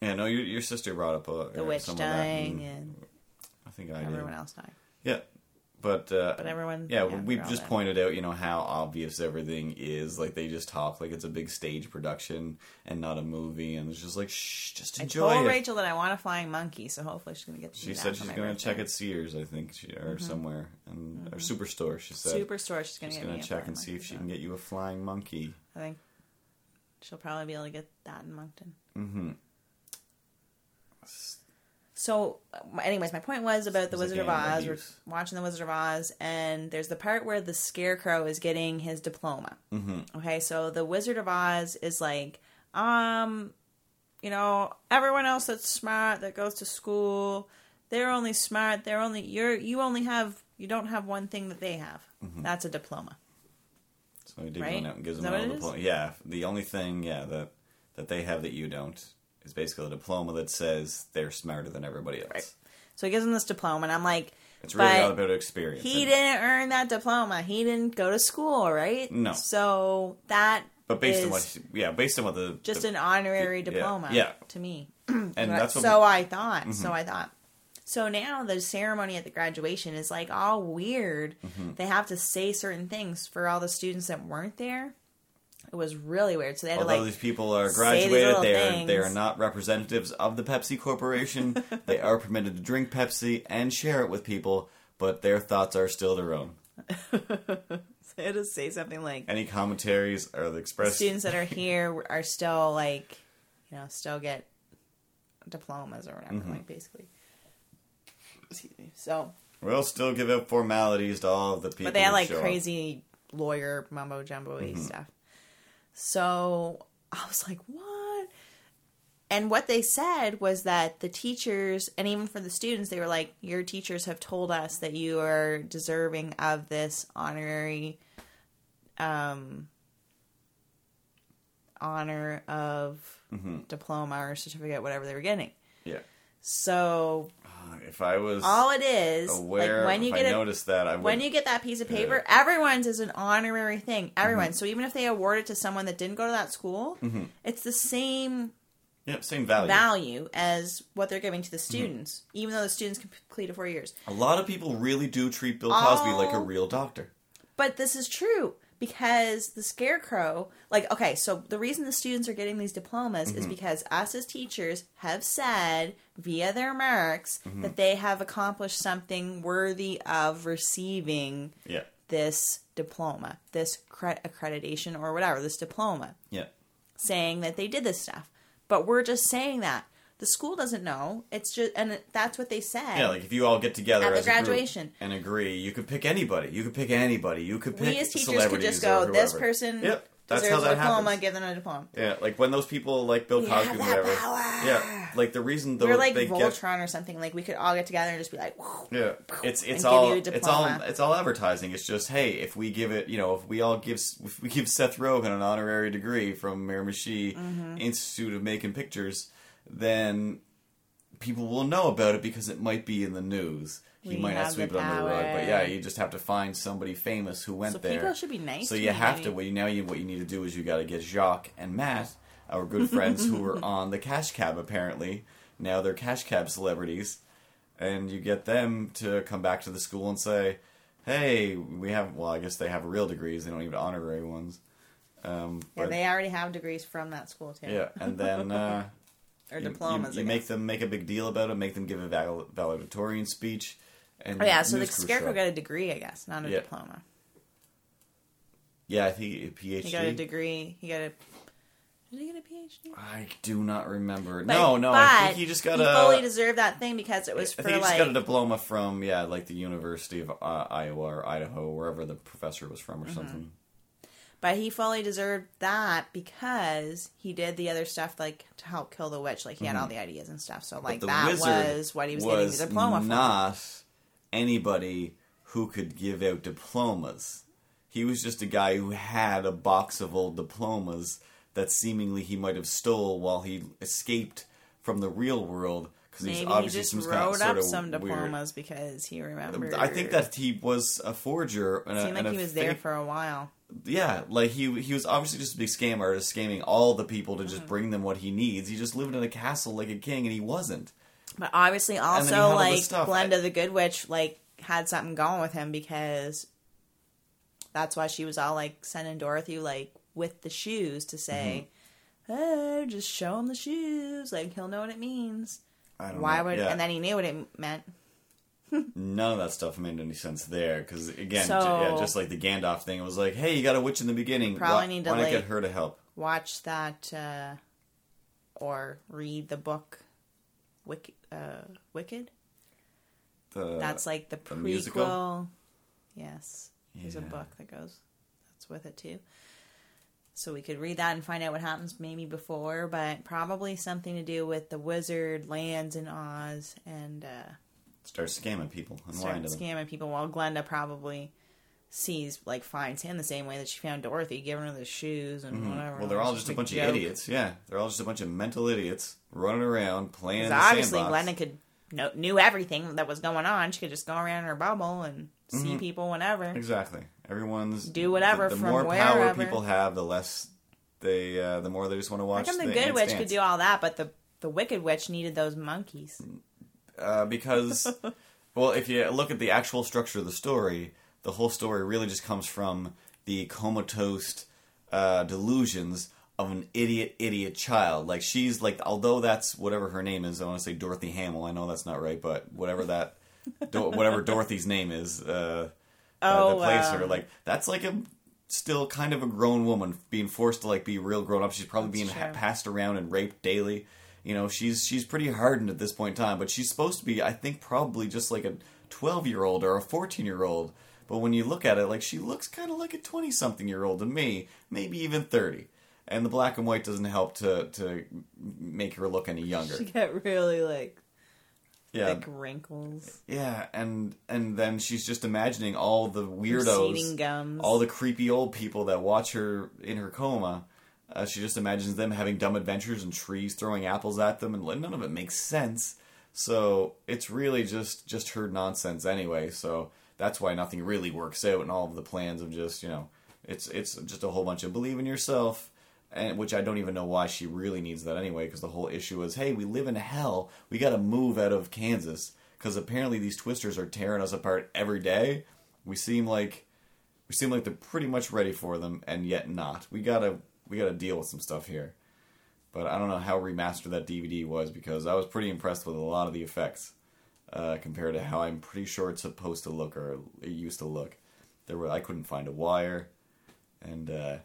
yeah, no, your your sister brought up uh, the witch some of that, dying and and I think I everyone did. else dying. Yeah, but uh, But everyone, Yeah, yeah, we they're just pointed out, you know, how obvious everything is. Like they just talk like it's a big stage production and not a movie, and it's just like, shh, just enjoy I told it. Rachel that I want a flying monkey, so hopefully she's gonna get. She said she's going to birthday. check at Sears, I think, she, or somewhere, and or Superstore. She said Superstore. She's gonna she's get gonna a check and see if she can get you a flying monkey. I think she'll probably be able to get that in Moncton. Mm-hmm. So, uh, anyways, my point was about the Wizard of Oz. We're watching the Wizard of Oz, and there's the part where the Scarecrow is getting his diploma. Mm-hmm. Okay, so the Wizard of Oz is like, um, you know, everyone else that's smart that goes to school, they're only smart. They're only you're you only have you don't have one thing that they have. Mm-hmm. That's a diploma. So he did Right? go out and gives them what diploma. Yeah, the only thing, yeah, that that they have that you don't is basically a diploma that says they're smarter than everybody else. Right. So he gives him this diploma, and I'm like, It's really all about experience. he didn't earn that diploma. He didn't go to school, right? No. So that But based on what, yeah, based on what the just the- an honorary yeah, diploma, yeah. to me. and that's what so I thought. Mm-hmm. So I thought. So now the ceremony at the graduation is like all weird. Mm-hmm. They have to say certain things for all the students that weren't there. It was really weird. So they had Although to like these people are graduated, they are things. they are not representatives of the Pepsi Corporation. they are permitted to drink Pepsi and share it with people, but their thoughts are still their own. they had to say something like Any commentaries are the express. students that are here are still like you know still get diplomas or whatever Mm-hmm. like basically excuse me so We'll still give out formalities to all of the people. but they had like crazy lawyer mumbo jumbo Mm-hmm. stuff so i was like what and what they said was that the teachers and even for the students they were like your teachers have told us that you are deserving of this honorary um honor of Mm-hmm. diploma or certificate whatever they were getting Yeah. So If I was all it is aware, like when you get I a noticed that, I would. when you get that piece of paper, Yeah. everyone's is an honorary thing. Mm-hmm. Everyone. So even if they award it to someone that didn't go to that school, it's the same yeah, same value. value as what they're giving to the Mm-hmm. students, even though the students completed four years. A lot of people really do treat Bill Cosby like a real doctor. But this is true because the scarecrow, like, okay, so the reason the students are getting these diplomas Mm-hmm. is because us as teachers have said via their marks Mm-hmm. that they have accomplished something worthy of receiving Yeah, this diploma, this cre- accreditation or whatever, this diploma, yeah. saying that they did this stuff. But we're just saying that. The school doesn't know. It's just, and that's what they said. Yeah, like if you all get together At the as a group graduation. and agree, you could pick anybody. You could pick anybody. You could pick we as teachers could just go, this person Yep, that's how that a diploma, happens. give them a diploma. Yeah, like when those people like Bill Cosby, whatever. power. Yeah, like the reason though We're like they Voltron or something. Like we could all get together and just be like, get yeah, it's it's all you a it's all it's all advertising. It's just hey, if we give it, you know, if we all give if we give Seth Rogen an honorary degree from Miramichi Mm-hmm. Institute of Making Pictures, then people will know about it because it might be in the news. He We might not sweep it under the rug, but yeah, you just have to find somebody famous who went So there. people should be nice So to you have maybe. to. Well, you now you what you need to do is you got to get Jacques and Matt, our good friends who were on the Cash Cab. Apparently, now they're Cash Cab celebrities, and you get them to come back to the school and say, "Hey, we have." Well, I guess they have real degrees. They don't even honorary ones. Um, yeah, but- they already have degrees from that school too. yeah, and then uh, or you- diplomas. You, you make them make a big deal about it. Make them give a val- valedictorian speech. And Oh yeah, so the scarecrow got a degree, I guess, not a Yeah. diploma. Yeah, I think a PhD. He got a degree. He got a. Did he get a PhD? I do not remember. But- no, no, I think he just got he a. fully deserved that thing because it was I for think he just got a diploma from yeah, like the University of uh, Iowa or Idaho, wherever the professor was from, or Mm-hmm. something. But he fully deserved that because he did the other stuff like to help kill the witch. Like he had all the ideas and stuff. So like Mm-hmm. the that wizard was what he was, getting the diploma for. not anybody who could give out diplomas. He was just a guy who had a box of old diplomas that seemingly he might have stole while he escaped from the real world because he's Maybe he obviously just some kind of wrote sort up of some weird- diplomas because he remembered. I think that he was a forger. And it a, seemed and like a he was there fake- for a while. Yeah, like he he was obviously just a big scam artist, scamming all the people to Mm-hmm. just bring them what he needs. He just lived in a castle like a king, and he wasn't. But obviously, then he had also this like stuff. Glenda the Good Witch like had something going with him because that's why she was all like sending Dorothy like with the shoes to say, Mm-hmm. "Hey, just show him the shoes. Like he'll know what it means." I don't Why know. would? Yeah. And then he knew what it meant. None of that stuff made any sense there because again, So- j- yeah, just like the Gandalf thing, it was like, hey, you got a witch in the beginning. Probably why, need to, why not like- get her to help? Watch that uh, or read the book. Wicked. Uh, Wicked. The, That's like the prequel. musical? Yes, there's a Yeah. book that goes that's with it too. So we could read that and find out what happens maybe before, but probably something to do with the wizard lands in Oz and uh, start scamming people and start lying to them. scamming people. While Glenda probably sees like finds him the same way that she found Dorothy, giving her the shoes and whatever. Mm-hmm. Well, they're all It's just a bunch joke. of idiots. Yeah, they're all just a bunch of mental idiots running around playing in the obviously, sandbox. Glenda could know, knew everything that was going on. She could just go around in her bubble and see Mm-hmm. people whenever. Exactly. Everyone's Do whatever The, the from more power people have, the less they, uh, the more they just want to How watch. come the, the good witch dance. could do all that, but the the wicked witch needed those monkeys? Uh, because, well, if you look at the actual structure of the story, the whole story really just comes from the comatose uh, delusions of an idiot, idiot child. Like she's like, although that's whatever her name is. I want to say Dorothy Hamill. I know that's not right, but whatever that, Do- whatever Dorothy's name is, uh, uh, Oh, that plays her. Like that's like a still kind of a grown woman being forced to like be real grown up. She's probably being ha- passed around and raped daily. You know, she's she's pretty hardened at this point in time, but she's supposed to be, I think, probably just like a twelve year old or a fourteen year old. But when you look at it, like she looks kind of like a twenty something year old to me, maybe even thirty. And the black and white doesn't help to to make her look any younger. She got really like Yeah, thick wrinkles. yeah, and and then she's just imagining all the weirdos, all the creepy old people that watch her in her coma. Uh, she just imagines them having dumb adventures and trees throwing apples at them, and none of it makes sense. So it's really just just her nonsense anyway. So that's why nothing really works out, and all of the plans of just you know, it's it's just a whole bunch of believe in yourself, and which I don't even know why she really needs that anyway. Because the whole issue is, hey, we live in hell. We got to move out of Kansas because apparently these twisters are tearing us apart every day. We seem like we seem like they're pretty much ready for them, and yet not. We gotta we gotta deal with some stuff here. But I don't know how remastered that DVD was because I was pretty impressed with a lot of the effects uh, compared to how I'm pretty sure it's supposed to look or it used to look. There were I couldn't find a wire, and uh,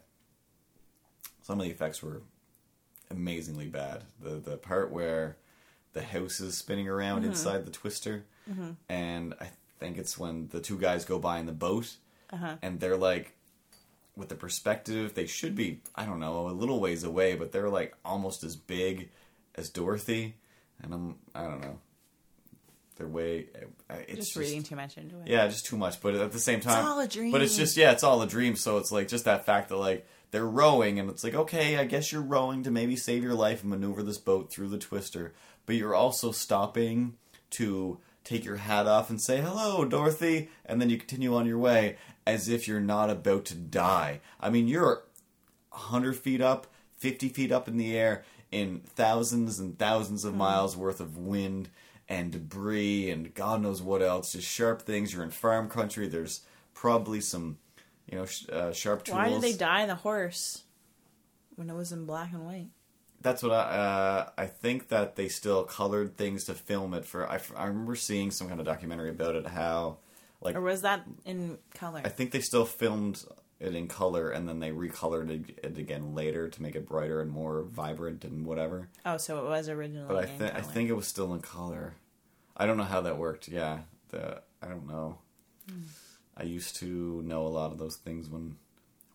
some of the effects were amazingly bad. The the part where the house is spinning around inside the twister, and I think it's when the two guys go by in the boat, and they're like, with the perspective, they should be I don't know a little ways away, but they're like almost as big as Dorothy, and I'm I don't know. They're way. uh, It's just, just reading too much into it. yeah, just too much. But at the same time, all a dream. But it's just yeah, it's all a dream. So it's like just that fact that like they're rowing, and it's like okay, I guess you're rowing to maybe save your life and maneuver this boat through the twister, but you're also stopping to take your hat off and say hello, Dorothy, and then you continue on your way as if you're not about to die. I mean, you're 100 feet up, 50 feet up in the air in thousands and thousands of miles worth of wind and debris and God knows what else. Just sharp things. You're in farm country. There's probably some, you know, sh- uh, sharp tools. Why did they dye the horse when it was in black and white? That's what I. Uh, I think that they still colored things to film it for. I, I remember seeing some kind of documentary about it. How, like, Or was that in color? I think they still filmed it in color and then they recolored it, again later to make it brighter and more vibrant and whatever. oh, so it was originally But I think I think it was still in color. I don't know how that worked. Yeah, the I don't know. Hmm. I used to know a lot of those things when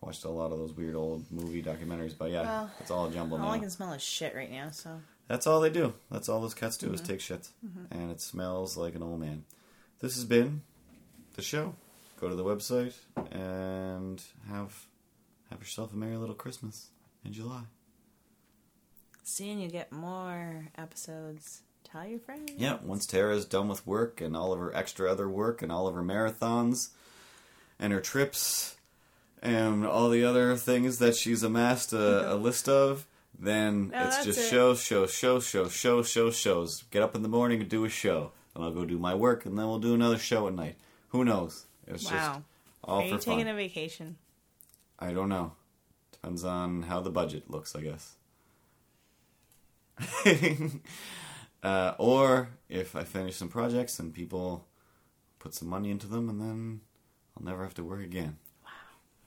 I watched a lot of those weird old movie documentaries. But yeah, Well, it's all jumbled all now. I can smell is shit right now. So That's all they do. That's all those cats do Mm-hmm. is take shits, and it smells like an old man. This has been the show. Go to the website and have have yourself a merry little Christmas in July. seeing you get more episodes. Tell your friends. Yeah, once Tara's done with work and all of her extra other work and all of her marathons and her trips and all the other things that she's amassed a, a list of, then No, it's just it. show, show, show, show, show, shows, shows. Get up in the morning and do a show. And I'll go do my work and then we'll do another show at night. Who knows? It's just Wow. all Are you taking fun. a vacation? I don't know. Depends on how the budget looks, I guess. uh, or if I finish some projects and people put some money into them, and then I'll never have to work again. Wow.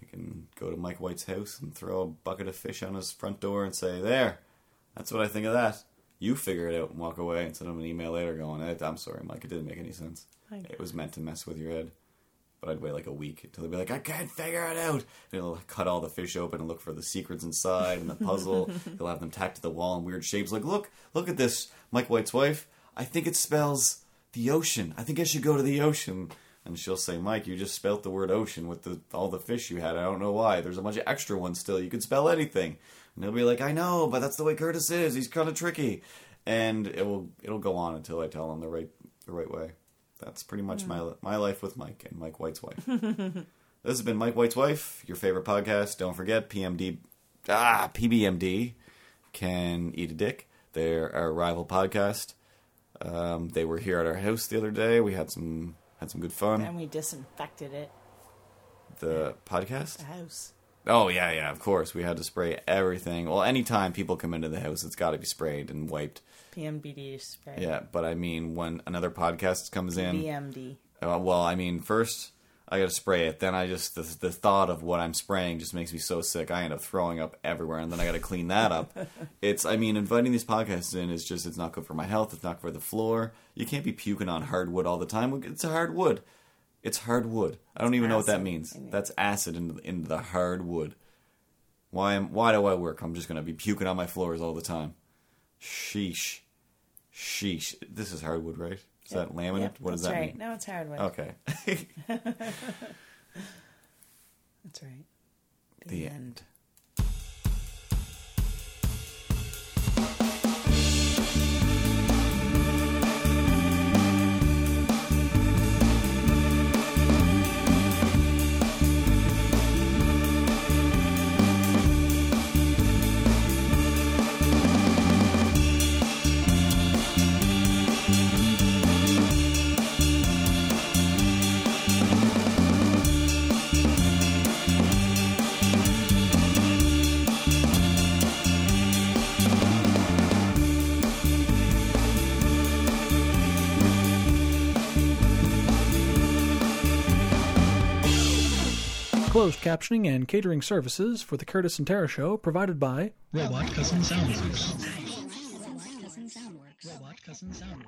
I can go to Mike White's house and throw a bucket of fish on his front door and say, There, that's what I think of that. You figure it out and walk away and send them an email later going, "Eh, I'm sorry, Mike, it didn't make any sense. It was meant to mess with your head. But I'd wait like a week until they'd be like, I can't figure it out. And he'll cut all the fish open and look for the secrets inside and the puzzle. he'll have them tacked to the wall in weird shapes. Like, look, look at this, Mike White's wife. I think it spells the ocean. I think I should go to the ocean. And she'll say, Mike, you just spelt the word ocean with the, all the fish you had. I don't know why. There's a bunch of extra ones still. You could spell anything. And he'll be like, I know, but that's the way Curtis is. He's kind of tricky. And it will it'll go on until I tell him the right the right way. That's pretty much my my life with Mike and Mike White's wife. this has been Mike White's wife, your favorite podcast. Don't forget PMD, ah PBMD can eat a dick. They're our rival podcast. Um, they were here at our house the other day. We had some had some good fun. And we disinfected it. The podcast. The house. Oh yeah, yeah. Of course, we had to spray everything. Well, anytime people come into the house, it's got to be sprayed and wiped. PMBD spray. Yeah, but I mean, when another podcast comes in, BMD. Uh, well, I mean, first I got to spray it. Then I just the, the thought of what I'm spraying just makes me so sick. I end up throwing up everywhere, and then I got to clean that up. it's I mean, inviting these podcasts in is just it's not good for my health. It's not good for the floor. You can't be puking on hardwood all the time. It's a hardwood. It's hardwood. I don't even know what that means. That's acid in in the hardwood. Why am why do I work? I'm just gonna be puking on my floors all the time. Sheesh, sheesh. This is hardwood, right? Is that laminate? Yep, what does that right. mean? No, it's hardwood. Okay. That's right. the end. Closed captioning and catering services for the Curtis and Tara Show provided by Robot Cousin Soundworks. Cousin Soundworks. Robot Cousin Soundworks.